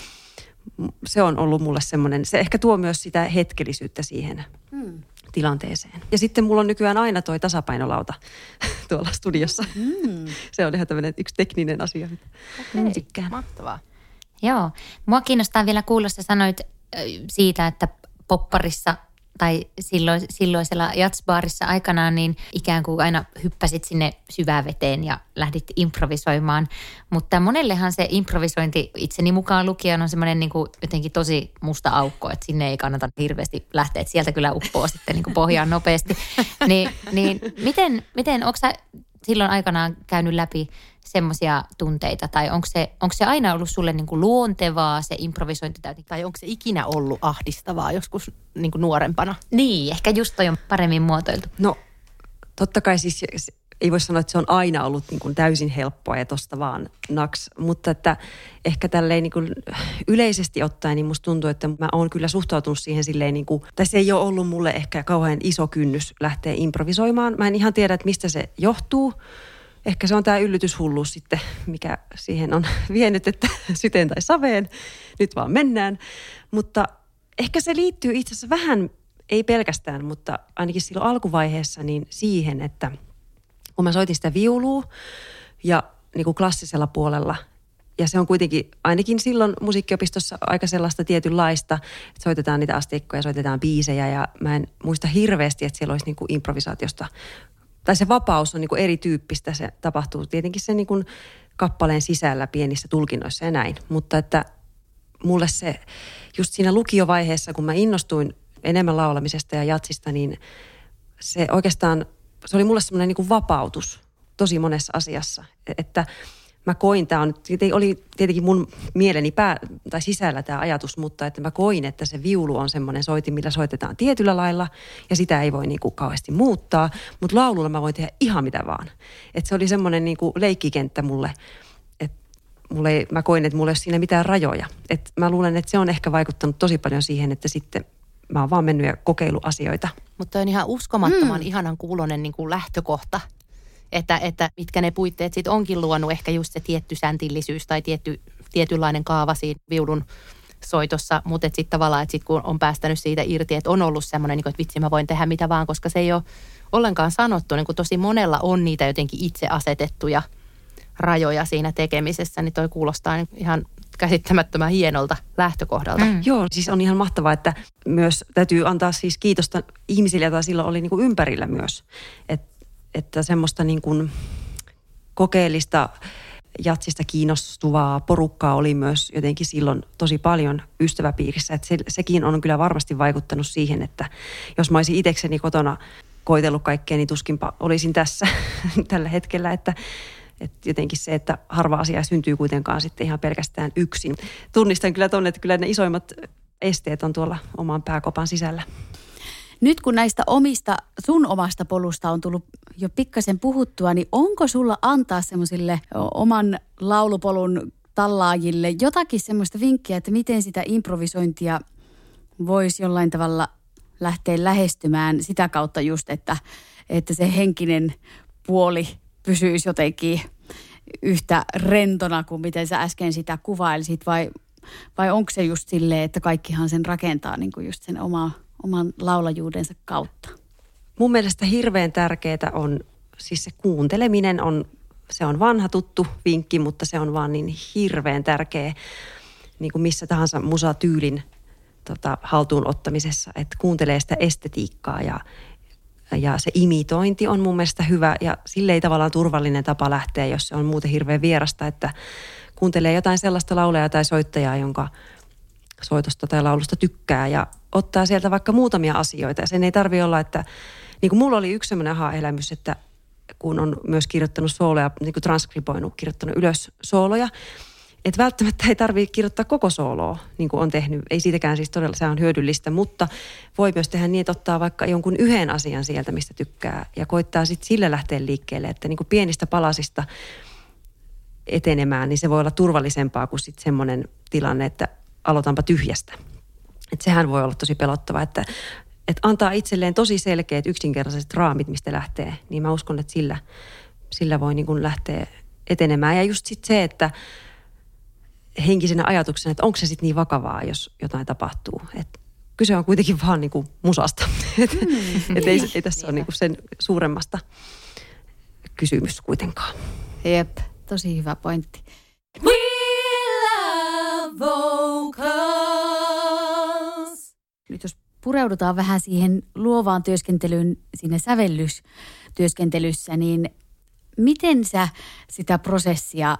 S4: se on ollut mulle semmoinen, se ehkä tuo myös sitä hetkellisyyttä siihen hmm. tilanteeseen. Ja sitten mulla on nykyään aina toi tasapainolauta tuolla studiossa. Hmm. se on ihan tämmöinen yksi tekninen asia, mitä
S2: okay. Mahtavaa.
S1: Joo. Mua kiinnostaa vielä kuulla, sä sanoit siitä, että popparissa – tai silloin, silloisella jatsbaarissa aikanaan, niin ikään kuin aina hyppäsit sinne syväveteen ja lähdit improvisoimaan. Mutta monellehan se improvisointi itseni mukaan lukien on semmoinen niin jotenkin tosi musta aukko, että sinne ei kannata hirveästi lähteä, että sieltä kyllä uppoo sitten niin kuin pohjaan nopeasti. Niin, niin miten, miten onko silloin aikanaan käynyt läpi semmoisia tunteita? Tai onko se, onko se aina ollut sulle niin kuin luontevaa se improvisointi?
S2: Tai onko se ikinä ollut ahdistavaa joskus niin kuin nuorempana?
S1: Niin, ehkä just toi on paremmin muotoiltu.
S4: No totta kai siis ei voi sanoa, että se on aina ollut niin kuin täysin helppoa ja tosta vaan naks. Mutta että ehkä tälleen niin kuin yleisesti ottaen, niin musta tuntuu, että mä oon kyllä suhtautunut siihen silleen niin kuin, tai se ei ole ollut mulle ehkä kauhean iso kynnys lähteä improvisoimaan. Mä en ihan tiedä, että mistä se johtuu ehkä se on tämä yllytyshulluus sitten, mikä siihen on vienyt, että syteen tai saveen, nyt vaan mennään. Mutta ehkä se liittyy itse asiassa vähän, ei pelkästään, mutta ainakin silloin alkuvaiheessa niin siihen, että kun mä soitin sitä viulua ja niin kuin klassisella puolella, ja se on kuitenkin ainakin silloin musiikkiopistossa aika sellaista tietynlaista, että soitetaan niitä asteikkoja, soitetaan biisejä ja mä en muista hirveästi, että siellä olisi niin kuin improvisaatiosta tai se vapaus on niin kuin erityyppistä. Se tapahtuu tietenkin sen niin kappaleen sisällä pienissä tulkinnoissa ja näin. Mutta että mulle se just siinä lukiovaiheessa, kun mä innostuin enemmän laulamisesta ja jatsista, niin se oikeastaan, se oli mulle semmoinen niin vapautus tosi monessa asiassa. Että mä koin, tämä on, oli tietenkin mun mieleni pää, tai sisällä tämä ajatus, mutta että mä koin, että se viulu on semmoinen soitin, millä soitetaan tietyllä lailla ja sitä ei voi niin kuin kauheasti muuttaa, mutta laululla mä voin tehdä ihan mitä vaan. Että se oli semmoinen niin kuin leikkikenttä mulle, että mulle, mä koin, että mulla ei ole siinä mitään rajoja. Et mä luulen, että se on ehkä vaikuttanut tosi paljon siihen, että sitten mä oon vaan mennyt ja kokeilu asioita.
S2: Mutta on ihan uskomattoman mm. ihanan kuulonen niin kuin lähtökohta että, että mitkä ne puitteet sitten onkin luonut, ehkä just se tietty säntillisyys tai tietty, tietynlainen kaava siinä viulun soitossa, mutta sitten tavallaan, että sit kun on päästänyt siitä irti, että on ollut semmoinen, niin että vitsi mä voin tehdä mitä vaan, koska se ei ole ollenkaan sanottu, niin kuin tosi monella on niitä jotenkin itse asetettuja rajoja siinä tekemisessä, niin toi kuulostaa ihan käsittämättömän hienolta lähtökohdalta. Mm.
S4: Joo, siis on ihan mahtavaa, että myös täytyy antaa siis kiitosta ihmisille, joita silloin oli niin kuin ympärillä myös. Että että semmoista niin kuin kokeellista jatsista kiinnostuvaa porukkaa oli myös jotenkin silloin tosi paljon ystäväpiirissä. Että se, sekin on kyllä varmasti vaikuttanut siihen, että jos mä olisin itsekseni kotona koitellut kaikkea, niin tuskinpa olisin tässä tällä hetkellä, että, että jotenkin se, että harva asia syntyy kuitenkaan sitten ihan pelkästään yksin. Tunnistan kyllä tuonne, että kyllä ne isoimmat esteet on tuolla oman pääkopan sisällä.
S8: Nyt kun näistä omista, sun omasta polusta on tullut jo pikkasen puhuttua, niin onko sulla antaa semmoisille oman laulupolun tallaajille jotakin semmoista vinkkiä, että miten sitä improvisointia voisi jollain tavalla lähteä lähestymään sitä kautta just, että, että se henkinen puoli pysyisi jotenkin yhtä rentona kuin miten sä äsken sitä kuvailisit? Vai, vai onko se just silleen, että kaikkihan sen rakentaa niin kuin just sen oma, oman laulajuudensa kautta?
S4: Mun mielestä hirveän tärkeää on, siis se kuunteleminen on, se on vanha tuttu vinkki, mutta se on vaan niin hirveän tärkeä niin kuin missä tahansa musatyylin tota, haltuun ottamisessa, että kuuntelee sitä estetiikkaa ja, ja se imitointi on mun mielestä hyvä ja sille ei tavallaan turvallinen tapa lähteä, jos se on muuten hirveän vierasta, että kuuntelee jotain sellaista laulajaa tai soittajaa, jonka soitosta tai laulusta tykkää ja ottaa sieltä vaikka muutamia asioita. Ja sen ei tarvi olla, että niin kuin mulla oli yksi sellainen aha-elämys, että kun on myös kirjoittanut sooloja, niin kuin transkriboinut, kirjoittanut ylös sooloja, et välttämättä ei tarvitse kirjoittaa koko sooloa, niin kuin on tehnyt. Ei siitäkään siis todella, se on hyödyllistä, mutta voi myös tehdä niin, että ottaa vaikka jonkun yhden asian sieltä, mistä tykkää ja koittaa sitten sillä lähteä liikkeelle, että niin kuin pienistä palasista etenemään, niin se voi olla turvallisempaa kuin sitten semmoinen tilanne, että aloitanpa tyhjästä. Et sehän voi olla tosi pelottava, että, että antaa itselleen tosi selkeät yksinkertaiset raamit, mistä lähtee, niin mä uskon, että sillä, sillä voi niin kuin lähteä etenemään. Ja just sit se, että henkisenä ajatuksena, että onko se sitten niin vakavaa, jos jotain tapahtuu. Et kyse on kuitenkin vaan niin kuin musasta. et, mm. et ei, ei tässä ole niin kuin sen suuremmasta kysymys kuitenkaan.
S8: Jep, tosi hyvä pointti.
S6: We love vocals.
S8: Nyt jos pureudutaan vähän siihen luovaan työskentelyyn siinä sävellystyöskentelyssä, niin miten sä sitä prosessia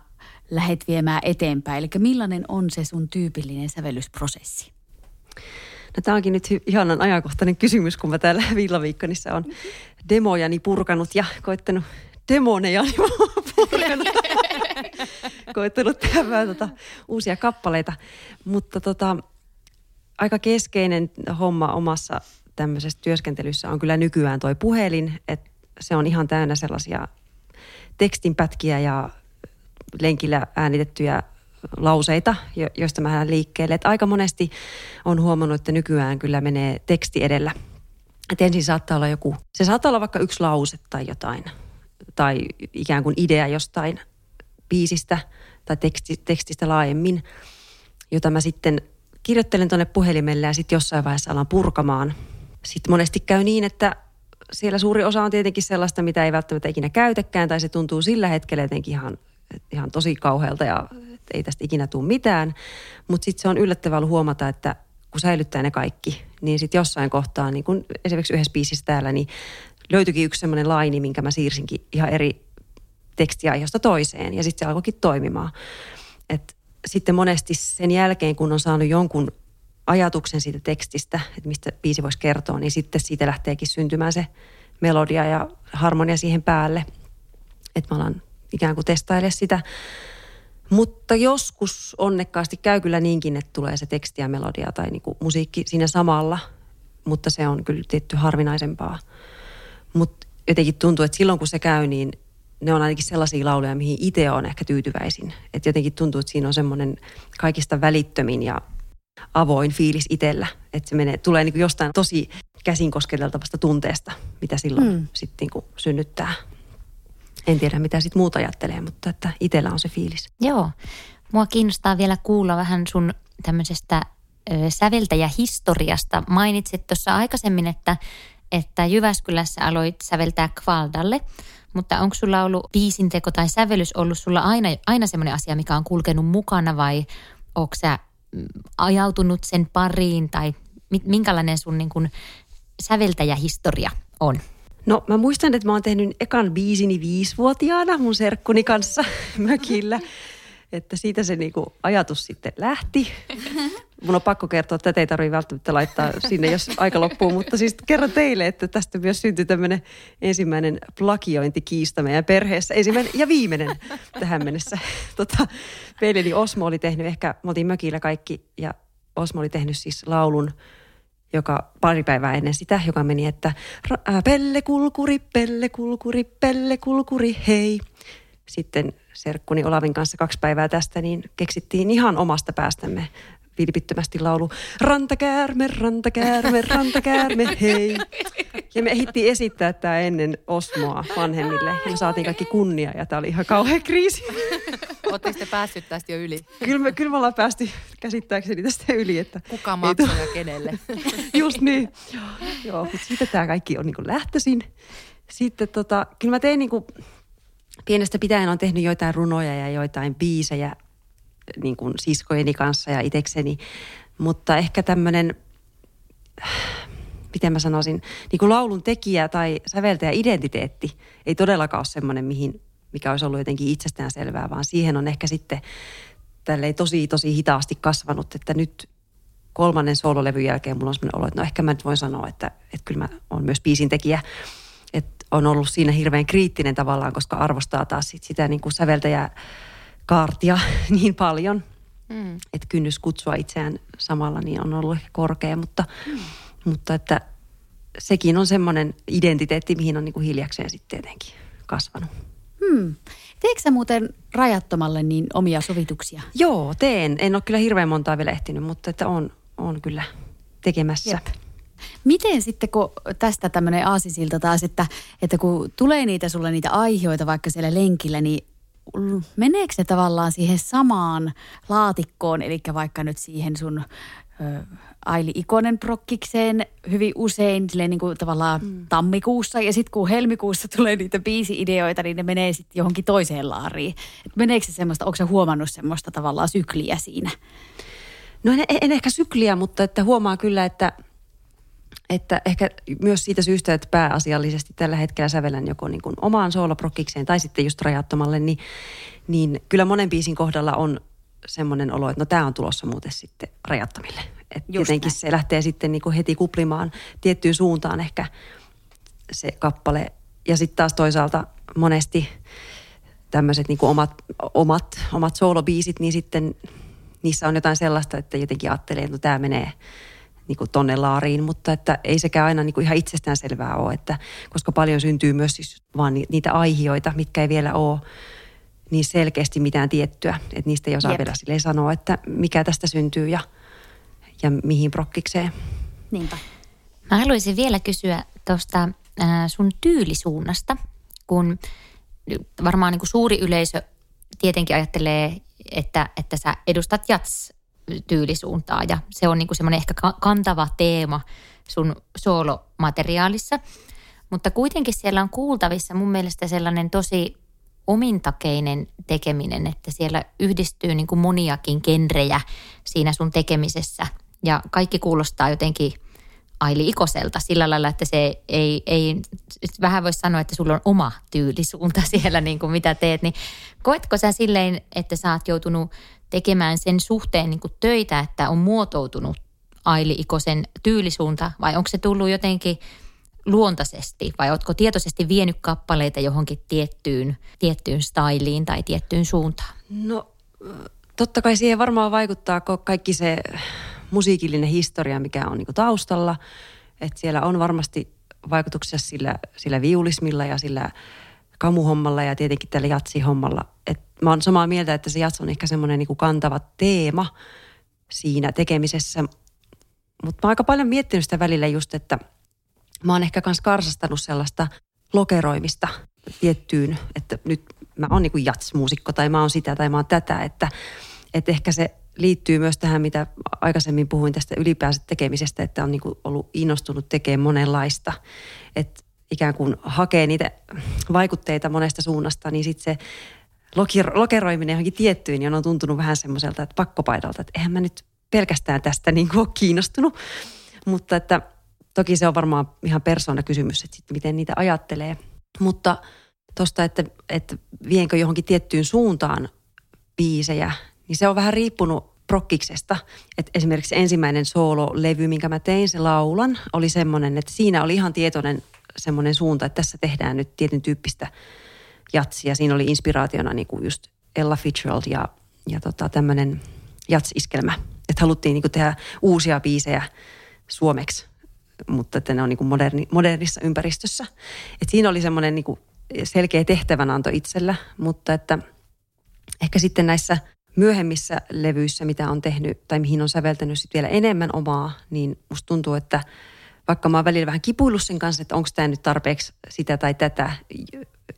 S8: lähet viemään eteenpäin? Eli millainen on se sun tyypillinen sävellysprosessi?
S4: No, tämä onkin nyt ihanan ajankohtainen kysymys, kun mä täällä Villaviikkonissa on demojani purkanut ja koittanut demonejani purkanut. koittanut tehdä tota, uusia kappaleita. Mutta tota, aika keskeinen homma omassa tämmöisessä työskentelyssä on kyllä nykyään toi puhelin, että se on ihan täynnä sellaisia tekstinpätkiä ja lenkillä äänitettyjä lauseita, joista mä liikkeelle. Et aika monesti on huomannut, että nykyään kyllä menee teksti edellä. Et ensin saattaa olla joku, se saattaa olla vaikka yksi lause tai jotain, tai ikään kuin idea jostain biisistä tai teksti, tekstistä laajemmin, jota mä sitten kirjoittelen tuonne puhelimelle ja sitten jossain vaiheessa alan purkamaan. Sitten monesti käy niin, että siellä suuri osa on tietenkin sellaista, mitä ei välttämättä ikinä käytäkään, tai se tuntuu sillä hetkellä jotenkin ihan, ihan tosi kauhealta ja ei tästä ikinä tule mitään. Mutta sitten se on yllättävää huomata, että kun säilyttää ne kaikki, niin sitten jossain kohtaa, niin kun esimerkiksi yhdessä biisissä täällä, niin löytyikin yksi semmoinen laini, minkä mä siirsinkin ihan eri tekstiaiheesta toiseen, ja sitten se alkoikin toimimaan. Et sitten monesti sen jälkeen, kun on saanut jonkun ajatuksen siitä tekstistä, että mistä biisi voisi kertoa, niin sitten siitä lähteekin syntymään se melodia ja harmonia siihen päälle. Että mä alan ikään kuin testaile sitä. Mutta joskus onnekkaasti käy kyllä niinkin, että tulee se teksti ja melodia tai niin kuin musiikki siinä samalla, mutta se on kyllä tietty harvinaisempaa. Mutta jotenkin tuntuu, että silloin kun se käy, niin ne on ainakin sellaisia lauluja, mihin itse on ehkä tyytyväisin. Että jotenkin tuntuu, että siinä on semmoinen kaikista välittömin ja avoin fiilis itsellä. Että se menee, tulee niin kuin jostain tosi käsin kosketeltavasta tunteesta, mitä silloin mm. sitten niin synnyttää. En tiedä, mitä sitten muuta ajattelee, mutta että itsellä on se fiilis.
S1: Joo. Mua kiinnostaa vielä kuulla vähän sun tämmöisestä säveltäjähistoriasta. Mainitsit tuossa aikaisemmin, että, että Jyväskylässä aloit säveltää Kvaldalle, mutta onko sulla ollut biisinteko tai sävellys ollut sulla aina, aina semmoinen asia, mikä on kulkenut mukana vai onko sä ajautunut sen pariin tai minkälainen sun niin kuin säveltäjähistoria on?
S4: No mä muistan, että mä oon tehnyt ekan biisini viisivuotiaana mun serkkuni kanssa mökillä. Että siitä se niinku ajatus sitten lähti. Mun on pakko kertoa, että tätä ei tarvitse välttämättä laittaa sinne, jos aika loppuu. Mutta siis kerron teille, että tästä myös syntyi tämmöinen ensimmäinen plakiointikiista meidän perheessä. Ensimmäinen ja viimeinen tähän mennessä. Tota, veljeni Osmo oli tehnyt, ehkä me oltiin mökillä kaikki ja Osmo oli tehnyt siis laulun joka pari päivää ennen sitä, joka meni, että pelle kulkuri, pelle kulkuri, pelle kulkuri, hei. Sitten serkkuni Olavin kanssa kaksi päivää tästä, niin keksittiin ihan omasta päästämme vilpittömästi laulu Rantakäärme, rantakäärme, rantakäärme, hei. Ja me ehdittiin esittää tämä ennen Osmoa vanhemmille. Ja me saatiin kaikki kunnia ja tämä oli ihan kauhea kriisi.
S2: Oletteko te päässyt tästä jo yli?
S4: Kyllä me, kyllä me ollaan päästy käsittääkseni tästä yli. Että
S2: Kuka maksoi ja kenelle?
S4: Just niin. Joo, mutta siitä tämä kaikki on niin lähtöisin. Sitten tota, kyllä mä tein niin kuin, pienestä pitäen on tehnyt joitain runoja ja joitain biisejä niin kuin siskojeni kanssa ja itekseni. Mutta ehkä tämmöinen, miten mä sanoisin, niin kuin laulun tekijä tai säveltäjä identiteetti ei todellakaan ole semmoinen, mihin, mikä olisi ollut jotenkin itsestään selvää, vaan siihen on ehkä sitten tälleen tosi, tosi hitaasti kasvanut, että nyt kolmannen soololevyn jälkeen mulla on semmoinen olo, että no ehkä mä nyt voin sanoa, että, että kyllä mä oon myös biisin tekijä. Että on ollut siinä hirveän kriittinen tavallaan, koska arvostaa taas sit sitä niin kuin säveltäjää kaartia niin paljon, mm. että kynnys kutsua itseään samalla niin on ollut ehkä korkea, mutta, mm. mutta että sekin on semmoinen identiteetti, mihin on niin kuin hiljakseen sitten tietenkin kasvanut.
S8: Hmm. Teekö sä muuten rajattomalle niin omia sovituksia?
S4: Joo, teen. En ole kyllä hirveän montaa vielä ehtinyt, mutta että on, on kyllä tekemässä. Jep.
S8: Miten sitten, kun tästä tämmöinen aasisilta taas, että, että kun tulee niitä sulle niitä aiheita vaikka siellä lenkillä, niin meneekö se tavallaan siihen samaan laatikkoon, eli vaikka nyt siihen sun ö, Aili Ikonen prokkikseen hyvin usein silleen niin kuin tavallaan mm. tammikuussa ja sitten kun helmikuussa tulee niitä biisi-ideoita, niin ne menee sitten johonkin toiseen laariin. Et meneekö se semmoista, onko se huomannut semmoista tavallaan sykliä siinä?
S4: No en, en ehkä sykliä, mutta että huomaa kyllä, että, että ehkä myös siitä syystä, että pääasiallisesti tällä hetkellä sävellän joko niin kuin omaan sooloprokkikseen tai sitten just rajattomalle, niin, niin kyllä monen biisin kohdalla on semmoinen olo, että no tämä on tulossa muuten sitten rajattomille. Että jotenkin näin. se lähtee sitten niin kuin heti kuplimaan tiettyyn suuntaan ehkä se kappale. Ja sitten taas toisaalta monesti tämmöiset niin kuin omat, omat, omat soolobiisit, niin sitten niissä on jotain sellaista, että jotenkin ajattelee, että no tämä menee niin kuin tonne laariin, mutta että ei sekään aina niin kuin ihan itsestään selvää ole, että, koska paljon syntyy myös siis vaan niitä aihioita, mitkä ei vielä ole niin selkeästi mitään tiettyä, että niistä ei osaa Jep. vielä sanoa, että mikä tästä syntyy ja, ja mihin prokkikseen.
S1: Niinpä. Mä haluaisin vielä kysyä tuosta sun tyylisuunnasta, kun varmaan niin kuin suuri yleisö tietenkin ajattelee, että, että sä edustat jats tyylisuuntaa ja se on niin semmoinen ehkä kantava teema sun soolomateriaalissa. Mutta kuitenkin siellä on kuultavissa mun mielestä sellainen tosi omintakeinen tekeminen, että siellä yhdistyy niin kuin moniakin genrejä siinä sun tekemisessä. Ja kaikki kuulostaa jotenkin Aili Ikoselta sillä lailla, että se ei, ei vähän voisi sanoa, että sulla on oma tyylisuunta siellä, niin kuin mitä teet. Niin koetko sä silleen, että sä oot joutunut tekemään sen suhteen niin kuin töitä, että on muotoutunut Aili Ikosen tyylisuunta vai onko se tullut jotenkin – luontaisesti vai oletko tietoisesti vienyt kappaleita johonkin tiettyyn, tiettyyn styliin tai tiettyyn suuntaan?
S4: No totta kai siihen varmaan vaikuttaa kaikki se musiikillinen historia, mikä on niin taustalla. Että siellä on varmasti vaikutuksia sillä, sillä viulismilla ja sillä kamuhommalla ja tietenkin tällä jatsihommalla. Et mä oon samaa mieltä, että se jats on ehkä semmoinen niin kantava teema siinä tekemisessä. Mutta mä oon aika paljon miettinyt sitä välillä just, että – mä oon ehkä myös karsastanut sellaista lokeroimista tiettyyn, että nyt mä oon niin jatsmuusikko tai mä oon sitä tai mä oon tätä, että, että ehkä se liittyy myös tähän, mitä aikaisemmin puhuin tästä ylipäänsä tekemisestä, että on niin ollut innostunut tekemään monenlaista, että ikään kuin hakee niitä vaikutteita monesta suunnasta, niin sitten se lokeroiminen johonkin tiettyyn, niin on tuntunut vähän semmoiselta, että pakkopaidalta, että eihän mä nyt pelkästään tästä niin kuin ole kiinnostunut, mutta että – Toki se on varmaan ihan persoonakysymys, että sitten miten niitä ajattelee. Mutta tuosta, että, että vienkö johonkin tiettyyn suuntaan biisejä, niin se on vähän riippunut prokkiksesta. Et esimerkiksi ensimmäinen soololevy, minkä mä tein, se laulan, oli semmoinen, että siinä oli ihan tietoinen semmoinen suunta, että tässä tehdään nyt tietyn tyyppistä jatsia. Siinä oli inspiraationa niin kuin just Ella Fitzgerald ja, ja tota, tämmöinen jatsiskelmä. Että haluttiin niin kuin tehdä uusia biisejä suomeksi mutta että ne on niin kuin moderni, modernissa ympäristössä. Et siinä oli semmoinen niin kuin selkeä tehtävänanto itsellä, mutta että ehkä sitten näissä myöhemmissä levyissä, mitä on tehnyt tai mihin on säveltänyt sitten vielä enemmän omaa, niin musta tuntuu, että vaikka mä oon välillä vähän kipuillut sen kanssa, että onko tämä nyt tarpeeksi sitä tai tätä,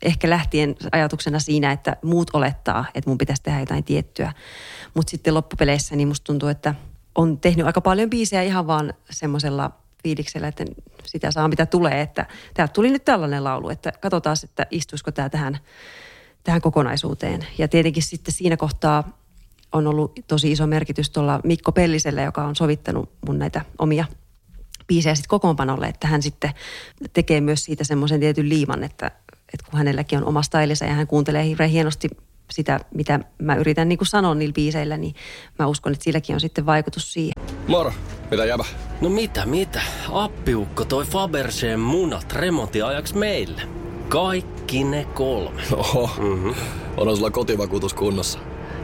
S4: ehkä lähtien ajatuksena siinä, että muut olettaa, että mun pitäisi tehdä jotain tiettyä. Mutta sitten loppupeleissä niin musta tuntuu, että on tehnyt aika paljon biisejä ihan vaan semmoisella fiiliksellä, että sitä saa mitä tulee, että täältä tuli nyt tällainen laulu, että katsotaan, että istuisiko tämä tähän, tähän kokonaisuuteen. Ja tietenkin sitten siinä kohtaa on ollut tosi iso merkitys tuolla Mikko Pellisellä, joka on sovittanut mun näitä omia biisejä sitten kokoonpanolle, että hän sitten tekee myös siitä semmoisen tietyn liiman, että, että kun hänelläkin on oma stylinsa ja hän kuuntelee hirveän hienosti sitä, mitä mä yritän niin kuin sanoa niillä biiseillä, niin mä uskon, että silläkin on sitten vaikutus siihen.
S5: Moro, mitä jäbä?
S3: No mitä, mitä? Appiukko toi Faberseen munat remontiajaksi meille. Kaikki ne kolme.
S5: Oho, mm-hmm. on sulla kotivakuutus kunnossa.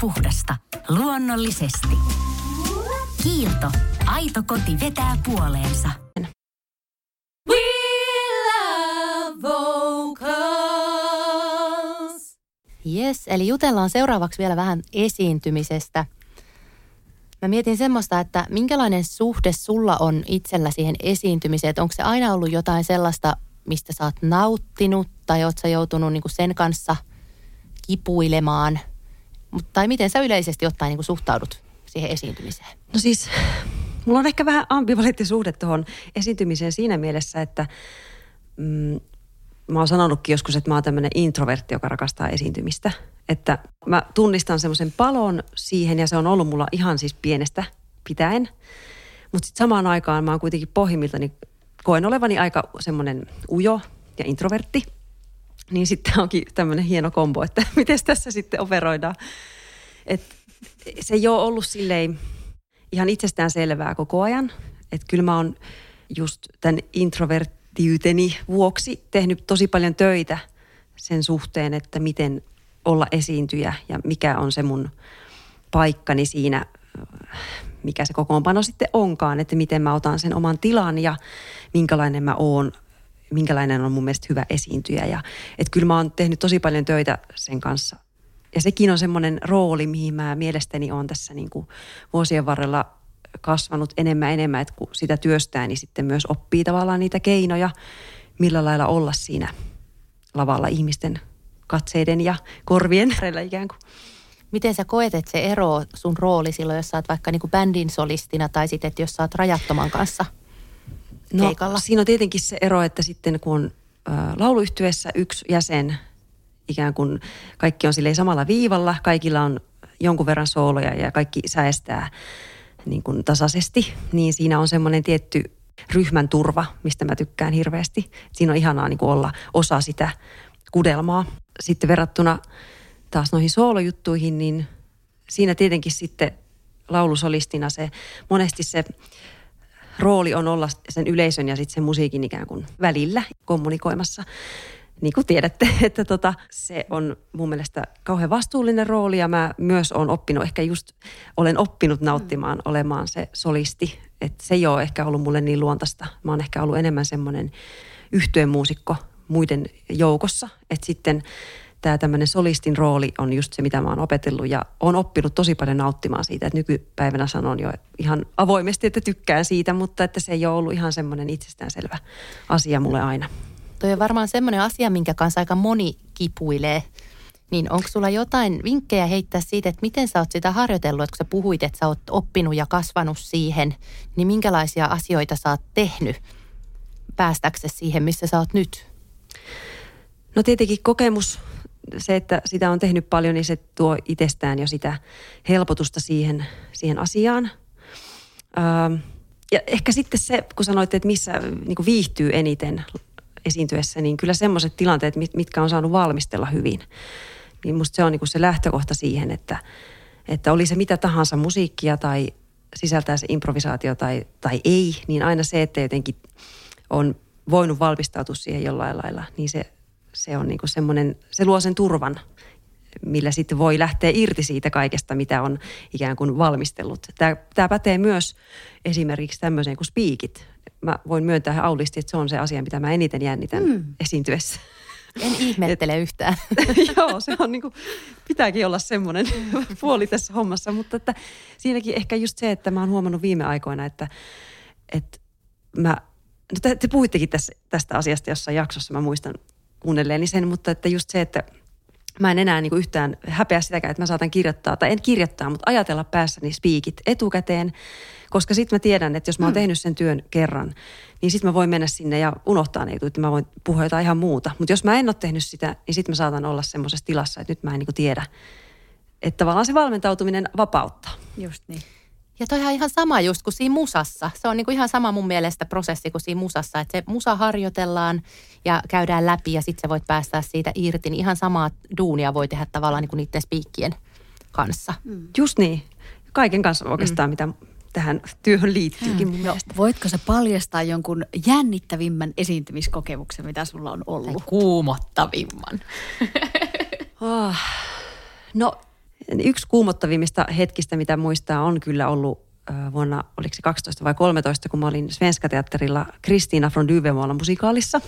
S9: Puhdasta. Luonnollisesti. Kiilto. Aito koti vetää puoleensa.
S6: We love vocals.
S2: Yes, eli jutellaan seuraavaksi vielä vähän esiintymisestä. Mä mietin semmoista, että minkälainen suhde sulla on itsellä siihen esiintymiseen, että onko se aina ollut jotain sellaista, mistä sä oot nauttinut tai oot sä joutunut niinku sen kanssa kipuilemaan, Mut, tai miten sä yleisesti ottaen niinku suhtaudut siihen esiintymiseen?
S4: No siis, mulla on ehkä vähän ambivalentti suhde tuohon esiintymiseen siinä mielessä, että mm, mä oon sanonutkin joskus, että mä oon tämmöinen introvertti, joka rakastaa esiintymistä. Että mä tunnistan semmoisen palon siihen ja se on ollut mulla ihan siis pienestä pitäen. Mutta sitten samaan aikaan mä oon kuitenkin pohjimmiltani, koen olevani aika semmoinen ujo ja introvertti. Niin sitten onkin tämmöinen hieno kombo, että miten tässä sitten operoidaan. Et se ei ole ollut silleen ihan itsestään selvää koko ajan. Että kyllä mä oon just tämän introverttiyteni vuoksi tehnyt tosi paljon töitä sen suhteen, että miten olla esiintyjä ja mikä on se mun paikkani siinä, mikä se kokoonpano sitten onkaan, että miten mä otan sen oman tilan ja minkälainen mä oon, minkälainen on mun mielestä hyvä esiintyjä. Ja, että kyllä mä oon tehnyt tosi paljon töitä sen kanssa. Ja sekin on semmoinen rooli, mihin mä mielestäni on tässä niin kuin vuosien varrella kasvanut enemmän enemmän, että kun sitä työstää, niin sitten myös oppii tavallaan niitä keinoja, millä lailla olla siinä lavalla ihmisten katseiden ja korvien äärellä ikään kuin.
S2: Miten sä koet, että se ero sun rooli silloin, jos sä oot vaikka niinku bändin solistina tai sitten, että jos sä oot rajattoman kanssa
S4: No,
S2: keikalla?
S4: siinä on tietenkin se ero, että sitten kun on lauluyhtyessä yksi jäsen, ikään kuin kaikki on silleen samalla viivalla, kaikilla on jonkun verran sooloja ja kaikki säestää niin kuin tasaisesti, niin siinä on semmoinen tietty ryhmän turva, mistä mä tykkään hirveästi. Siinä on ihanaa niin kuin olla osa sitä kudelmaa. Sitten verrattuna taas noihin soolojuttuihin, niin siinä tietenkin sitten laulusolistina se monesti se rooli on olla sen yleisön ja sitten sen musiikin ikään kuin välillä kommunikoimassa. Niin kuin tiedätte, että tota, se on mun mielestä kauhean vastuullinen rooli ja mä myös olen oppinut, ehkä just olen oppinut nauttimaan olemaan se solisti. Että se ei ole ehkä ollut mulle niin luontaista. Mä oon ehkä ollut enemmän semmoinen yhtyeen muusikko muiden joukossa. Että sitten tämä tämmöinen solistin rooli on just se, mitä mä oon opetellut ja oon oppinut tosi paljon nauttimaan siitä. Että nykypäivänä sanon jo ihan avoimesti, että tykkään siitä, mutta että se ei ole ollut ihan semmoinen itsestäänselvä asia mulle aina.
S2: Toi on varmaan semmoinen asia, minkä kanssa aika moni kipuilee. Niin onko sulla jotain vinkkejä heittää siitä, että miten sä oot sitä harjoitellut, että kun sä puhuit, että sä oot oppinut ja kasvanut siihen, niin minkälaisia asioita sä oot tehnyt päästäksesi siihen, missä sä oot nyt?
S4: No tietenkin kokemus, se, että sitä on tehnyt paljon, niin se tuo itsestään jo sitä helpotusta siihen, siihen asiaan. Öö, ja ehkä sitten se, kun sanoitte, että missä niin viihtyy eniten esiintyessä, niin kyllä semmoiset tilanteet, mit- mitkä on saanut valmistella hyvin. Niin musta se on niin se lähtökohta siihen, että, että oli se mitä tahansa musiikkia tai sisältää se improvisaatio tai, tai ei, niin aina se, että jotenkin on voinut valmistautua siihen jollain lailla, niin se, se on niin kuin semmoinen, se luo sen turvan, millä sitten voi lähteä irti siitä kaikesta, mitä on ikään kuin valmistellut. Tämä, tämä pätee myös esimerkiksi tämmöiseen kuin spiikit. Mä voin myöntää aulisti, että se on se asia, mitä mä eniten jännitän mm. esiintyessä.
S2: En ihmettele yhtään.
S4: Joo, se on niin kuin, pitääkin olla semmoinen puoli tässä hommassa, mutta että siinäkin ehkä just se, että mä oon huomannut viime aikoina, että, että mä, no te, te puhuittekin tässä, tästä asiasta jossain jaksossa, mä muistan kuunnelleeni sen, mutta että just se, että mä en enää niin yhtään häpeä sitäkään, että mä saatan kirjoittaa, tai en kirjoittaa, mutta ajatella päässäni spiikit etukäteen, koska sitten mä tiedän, että jos mä oon tehnyt sen työn kerran, niin sitten mä voin mennä sinne ja unohtaa ne jutut, että mä voin puhua jotain ihan muuta. Mutta jos mä en ole tehnyt sitä, niin sitten mä saatan olla semmoisessa tilassa, että nyt mä en niin tiedä. Että tavallaan se valmentautuminen vapauttaa.
S8: Just niin.
S2: Ja toi on ihan sama just kuin siinä musassa. Se on niinku ihan sama mun mielestä prosessi kuin siinä musassa, että se musa harjoitellaan ja käydään läpi ja sitten sä voit päästää siitä irti. Niin ihan samaa duunia voi tehdä tavallaan niinku niiden spiikkien kanssa.
S4: Just niin. Kaiken kanssa oikeastaan, mm. mitä tähän työhön liittyykin mun
S8: No,
S4: mielestä.
S8: voitko sä paljastaa jonkun jännittävimmän esiintymiskokemuksen, mitä sulla on
S1: Tai
S8: ollut?
S1: kuumottavimman.
S4: Oh. No, yksi kuumottavimmista hetkistä, mitä muistaa, on kyllä ollut vuonna, oliko se 12 vai 13, kun mä olin Svenska Teatterilla Kristiina från Duvemåla musikaalissa.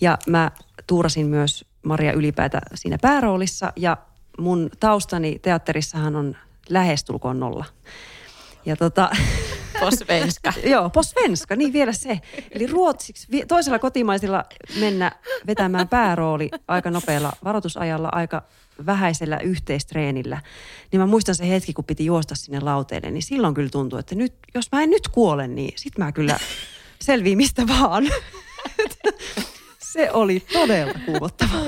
S4: Ja mä tuurasin myös Maria Ylipäätä siinä pääroolissa ja mun taustani teatterissahan on lähestulkoon nolla. Ja tota,
S2: Posvenska.
S4: Joo, på svenska, niin vielä se. Eli ruotsiksi, toisella kotimaisilla mennä vetämään päärooli aika nopealla varoitusajalla, aika vähäisellä yhteistreenillä. Niin mä muistan se hetki, kun piti juosta sinne lauteelle, niin silloin kyllä tuntui, että nyt, jos mä en nyt kuole, niin sit mä kyllä selviin mistä vaan. se oli todella kuumottavaa.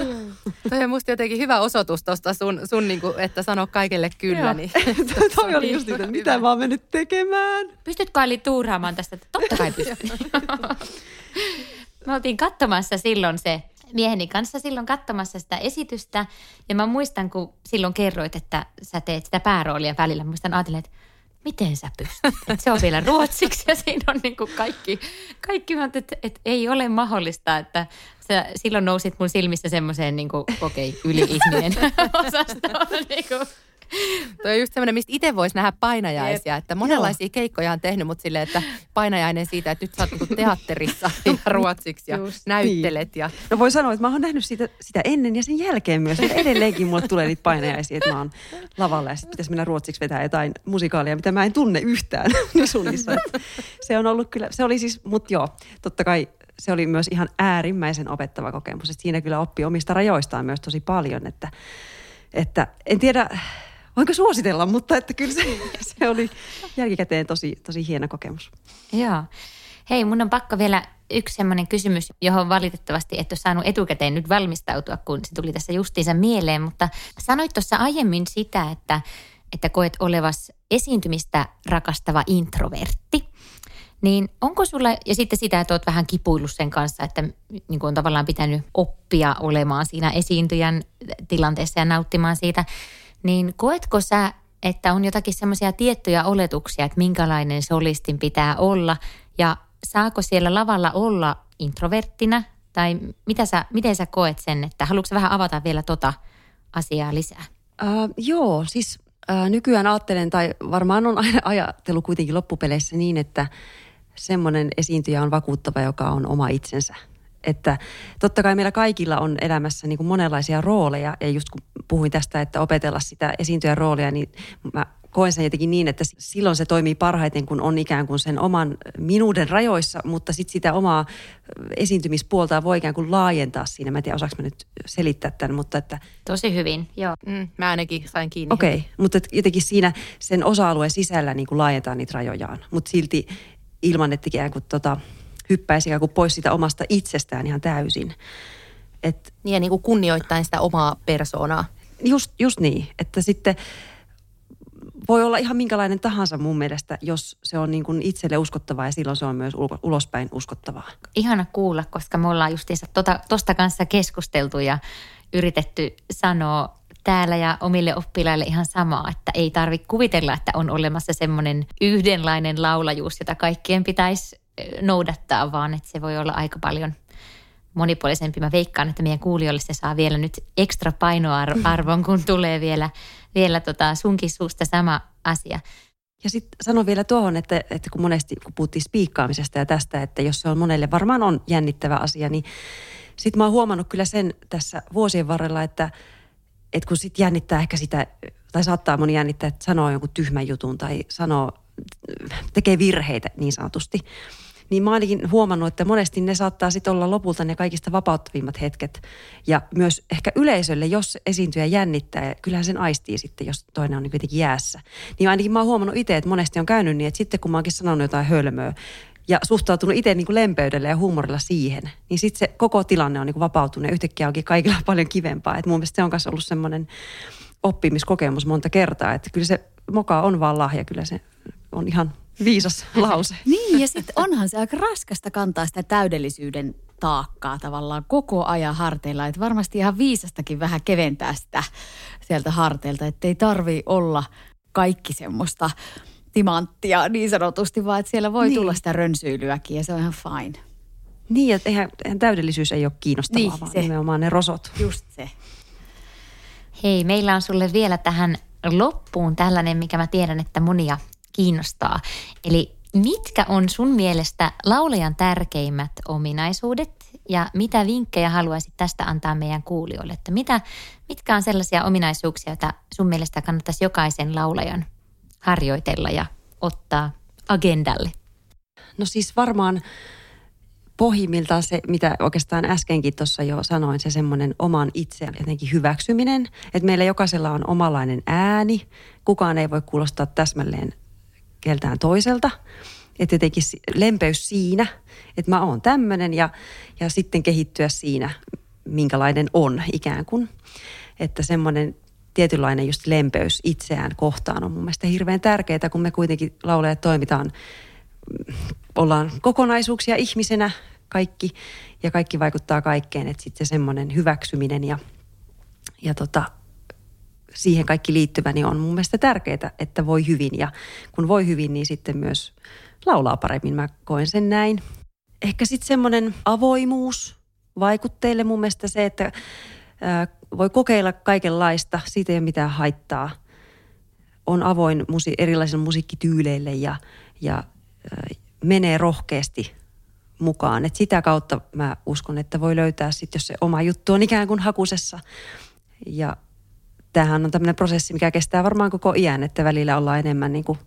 S2: Toi on musta jotenkin hyvä osoitus tuosta sun, sun niinku, että sano kaikille kyllä. Niin.
S4: Toi oli just niitä, mitä mä oon mennyt tekemään.
S1: Pystytkö Ali tuuraamaan tästä? Että Totta kai pystyn. Me oltiin katsomassa silloin se mieheni kanssa silloin katsomassa sitä esitystä. Ja mä muistan, kun silloin kerroit, että sä teet sitä pääroolia välillä. Muistan ajatella, että miten sä pystyt? Et se on vielä ruotsiksi ja siinä on niin kuin kaikki, kaikki mä että, että ei ole mahdollista, että sä silloin nousit mun silmissä semmoiseen niin okei, okay, yli-ihminen osastoon. Niin kuin.
S2: Toi on just semmoinen, mistä itse voisi nähdä painajaisia. Että monenlaisia keikkoja on tehnyt, mutta silleen, että painajainen siitä, että nyt sä oot niinku teatterissa ja ruotsiksi ja
S4: Just
S2: näyttelet. Ja...
S4: No voi sanoa, että mä oon nähnyt sitä, sitä ennen ja sen jälkeen myös. Mutta edelleenkin mulle tulee niitä painajaisia, että mä oon lavalla ja sitten pitäisi mennä ruotsiksi vetää jotain musikaalia, mitä mä en tunne yhtään sunnissa. Et Se on ollut kyllä, se oli siis, mutta joo, totta kai se oli myös ihan äärimmäisen opettava kokemus. Et siinä kyllä oppi omista rajoistaan myös tosi paljon, että, että en tiedä, voinko suositella, mutta että kyllä se, se oli jälkikäteen tosi, tosi hieno kokemus.
S1: Joo. Hei, mun on pakko vielä yksi semmoinen kysymys, johon valitettavasti et ole saanut etukäteen nyt valmistautua, kun se tuli tässä justiinsa mieleen. Mutta sanoit tuossa aiemmin sitä, että, että koet olevas esiintymistä rakastava introvertti. Niin onko sulla, ja sitten sitä, että olet vähän kipuillut sen kanssa, että niin kuin on tavallaan pitänyt oppia olemaan siinä esiintyjän tilanteessa ja nauttimaan siitä, niin koetko sä, että on jotakin semmoisia tiettyjä oletuksia, että minkälainen solistin pitää olla ja saako siellä lavalla olla introverttina tai mitä sä, miten sä koet sen, että haluatko vähän avata vielä tota asiaa lisää?
S4: Uh, joo, siis uh, nykyään ajattelen, tai varmaan on aina ajatellut kuitenkin loppupeleissä niin, että semmoinen esiintyjä on vakuuttava, joka on oma itsensä. Että totta kai meillä kaikilla on elämässä niin kuin monenlaisia rooleja, ja just kun puhuin tästä, että opetella sitä esiintyjän roolia, niin mä koen sen jotenkin niin, että silloin se toimii parhaiten, kun on ikään kuin sen oman minuuden rajoissa, mutta sitten sitä omaa esiintymispuolta voi ikään kuin laajentaa siinä. Mä en tiedä, osaanko mä nyt selittää tämän, mutta että
S1: Tosi hyvin, joo.
S2: Mm, mä ainakin sain kiinni.
S4: Okei, okay, mutta jotenkin siinä sen osa-alueen sisällä niin kuin laajentaa niitä rajojaan, mutta silti ilman, että ikään kuin tota, hyppäisi ikään kuin pois sitä omasta itsestään ihan täysin. Et
S2: Niin ja niin kuin kunnioittain sitä omaa persoonaa.
S4: just, just niin, että sitten voi olla ihan minkälainen tahansa mun mielestä, jos se on niin kuin itselle uskottavaa ja silloin se on myös ulko, ulospäin uskottavaa.
S1: Ihana kuulla, koska me ollaan justiinsa tota, tosta kanssa keskusteltu ja yritetty sanoa täällä ja omille oppilaille ihan samaa, että ei tarvitse kuvitella, että on olemassa semmoinen yhdenlainen laulajuus, jota kaikkien pitäisi noudattaa, vaan että se voi olla aika paljon monipuolisempi. Mä veikkaan, että meidän kuulijoille se saa vielä nyt ekstra painoarvon, kun tulee vielä, vielä tota sunkin suusta sama asia.
S4: Ja sitten sanon vielä tuohon, että, että kun monesti kun puhuttiin spiikkaamisesta ja tästä, että jos se on monelle varmaan on jännittävä asia, niin sitten mä oon huomannut kyllä sen tässä vuosien varrella, että, että kun sitten jännittää ehkä sitä, tai saattaa moni jännittää, että sanoo jonkun tyhmän jutun tai sanoo, tekee virheitä niin sanotusti, niin mä ainakin huomannut, että monesti ne saattaa sitten olla lopulta ne kaikista vapauttavimmat hetket. Ja myös ehkä yleisölle, jos esiintyjä jännittää, ja kyllähän sen aistii sitten, jos toinen on niin kuitenkin jäässä. Niin ainakin mä oon huomannut itse, että monesti on käynyt niin, että sitten kun mä oonkin sanonut jotain hölmöä, ja suhtautunut itse niin kuin lempeydellä ja huumorilla siihen, niin sitten se koko tilanne on niin kuin vapautunut ja yhtäkkiä onkin kaikilla paljon kivempaa. Et mun mielestä se on myös ollut semmoinen oppimiskokemus monta kertaa, että kyllä se moka on vaan lahja, kyllä se on ihan viisas lause.
S8: Niin, ja sitten onhan se aika raskasta kantaa sitä täydellisyyden taakkaa tavallaan koko ajan harteilla. Että varmasti ihan viisastakin vähän keventää sitä sieltä harteilta, että ei tarvi olla kaikki semmoista timanttia niin sanotusti, vaan että siellä voi niin. tulla sitä rönsyilyäkin ja se on ihan fine.
S4: Niin, että eihän, eihän täydellisyys ei ole kiinnostavaa,
S8: Niin,
S4: vaan
S8: se.
S4: nimenomaan ne rosot.
S8: Just se.
S1: Hei, meillä on sulle vielä tähän loppuun tällainen, mikä mä tiedän, että monia kiinnostaa. Eli mitkä on sun mielestä laulajan tärkeimmät ominaisuudet ja mitä vinkkejä haluaisit tästä antaa meidän kuulijoille? Että mitä, mitkä on sellaisia ominaisuuksia, joita sun mielestä kannattaisi jokaisen laulajan harjoitella ja ottaa agendalle?
S4: No siis varmaan pohjimmiltaan se, mitä oikeastaan äskenkin tuossa jo sanoin, se semmoinen oman itsen jotenkin hyväksyminen. Että meillä jokaisella on omanlainen ääni. Kukaan ei voi kuulostaa täsmälleen keltään toiselta. Että jotenkin lempeys siinä, että mä oon tämmöinen ja, ja sitten kehittyä siinä, minkälainen on ikään kuin. Että semmoinen tietynlainen just lempeys itseään kohtaan on mun mielestä hirveän tärkeää, kun me kuitenkin laulajat toimitaan ollaan kokonaisuuksia ihmisenä kaikki ja kaikki vaikuttaa kaikkeen, että sitten se semmoinen hyväksyminen ja, ja tota, siihen kaikki liittyvä niin on mun mielestä tärkeää, että voi hyvin ja kun voi hyvin, niin sitten myös laulaa paremmin. Mä koen sen näin. Ehkä sitten semmoinen avoimuus vaikutteille mun mielestä se, että voi kokeilla kaikenlaista, siitä ei ole mitään haittaa. On avoin musi- erilaisille musiikkityyleille ja, ja menee rohkeasti mukaan. Et sitä kautta mä uskon, että voi löytää sitten, jos se oma juttu on ikään kuin hakusessa. Ja tämähän on tämmöinen prosessi, mikä kestää varmaan koko iän, että välillä ollaan enemmän niin kuin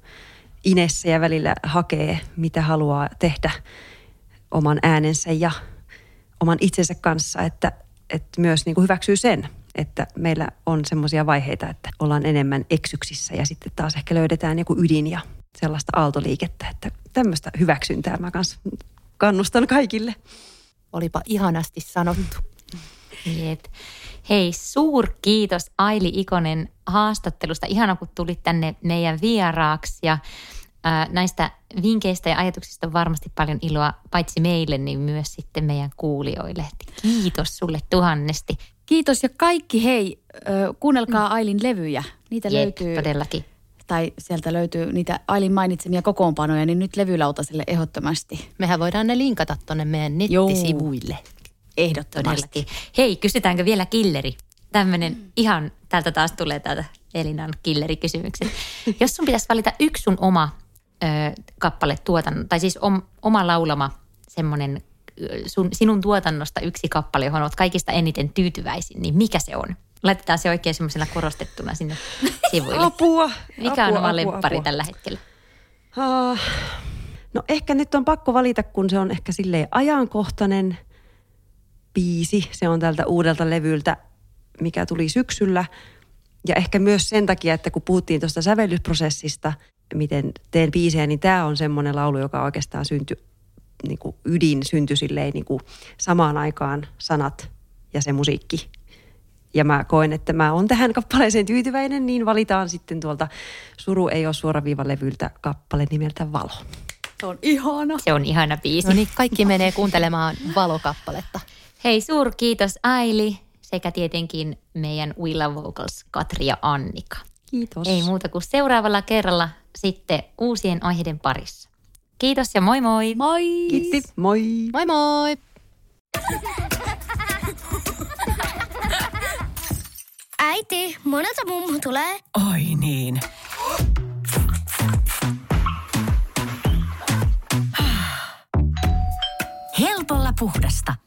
S4: inessä ja välillä hakee, mitä haluaa tehdä oman äänensä ja oman itsensä kanssa, että, että myös niin kuin hyväksyy sen, että meillä on semmoisia vaiheita, että ollaan enemmän eksyksissä ja sitten taas ehkä löydetään joku ydin ja sellaista aaltoliikettä, että tämmöistä hyväksyntää mä kanssa kannustan kaikille.
S2: Olipa ihanasti sanottu.
S1: Jep. Hei, suur kiitos Aili Ikonen haastattelusta. Ihana, kun tulit tänne meidän vieraaksi ja ää, näistä vinkkeistä ja ajatuksista on varmasti paljon iloa paitsi meille, niin myös sitten meidän kuulijoille. Kiitos sulle tuhannesti.
S8: Kiitos ja kaikki hei, kuunnelkaa Ailin levyjä. Niitä
S1: Jep,
S8: löytyy,
S1: todellakin.
S8: tai sieltä löytyy niitä Ailin mainitsemia kokoonpanoja, niin nyt levylautaselle ehdottomasti.
S2: Mehän voidaan ne linkata tonne meidän
S8: Joo. Ehdottomasti.
S1: Todellakin. Hei, kysytäänkö vielä killeri? Tämmöinen ihan, täältä taas tulee täältä Elinan killerikysymykset. Jos sun pitäisi valita yksi sun oma ö, kappale tuotannon, tai siis om, oma laulama semmoinen sun, sinun tuotannosta yksi kappale, johon olet kaikista eniten tyytyväisin, niin mikä se on? Laitetaan se oikein semmoisena korostettuna sinne sivuille.
S4: Apua!
S1: Mikä
S4: apua,
S1: on oma
S4: apua,
S1: lemppari
S4: apua.
S1: tällä hetkellä?
S4: Ah, no ehkä nyt on pakko valita, kun se on ehkä silleen ajankohtainen biisi. Se on tältä uudelta levyltä, mikä tuli syksyllä. Ja ehkä myös sen takia, että kun puhuttiin tuosta sävellysprosessista, miten teen biisejä, niin tämä on semmoinen laulu, joka oikeastaan syntyi, niin kuin ydin syntyi silleen niin kuin samaan aikaan sanat ja se musiikki. Ja mä koen, että mä oon tähän kappaleeseen tyytyväinen, niin valitaan sitten tuolta Suru ei ole suoraviiva levyltä kappale nimeltä Valo.
S8: Se on ihana.
S1: Se on ihana biisi.
S2: No niin, kaikki menee kuuntelemaan valokappaletta.
S1: Hei, suur kiitos Aili sekä tietenkin meidän We Love Vocals Katri ja Annika.
S4: Kiitos.
S1: Ei muuta kuin seuraavalla kerralla sitten uusien aiheiden parissa. Kiitos ja moi moi!
S8: Moi!
S4: Kiitti, moi!
S2: Moi moi!
S7: Äiti, monelta mummu tulee?
S9: Oi niin. Helpolla puhdasta.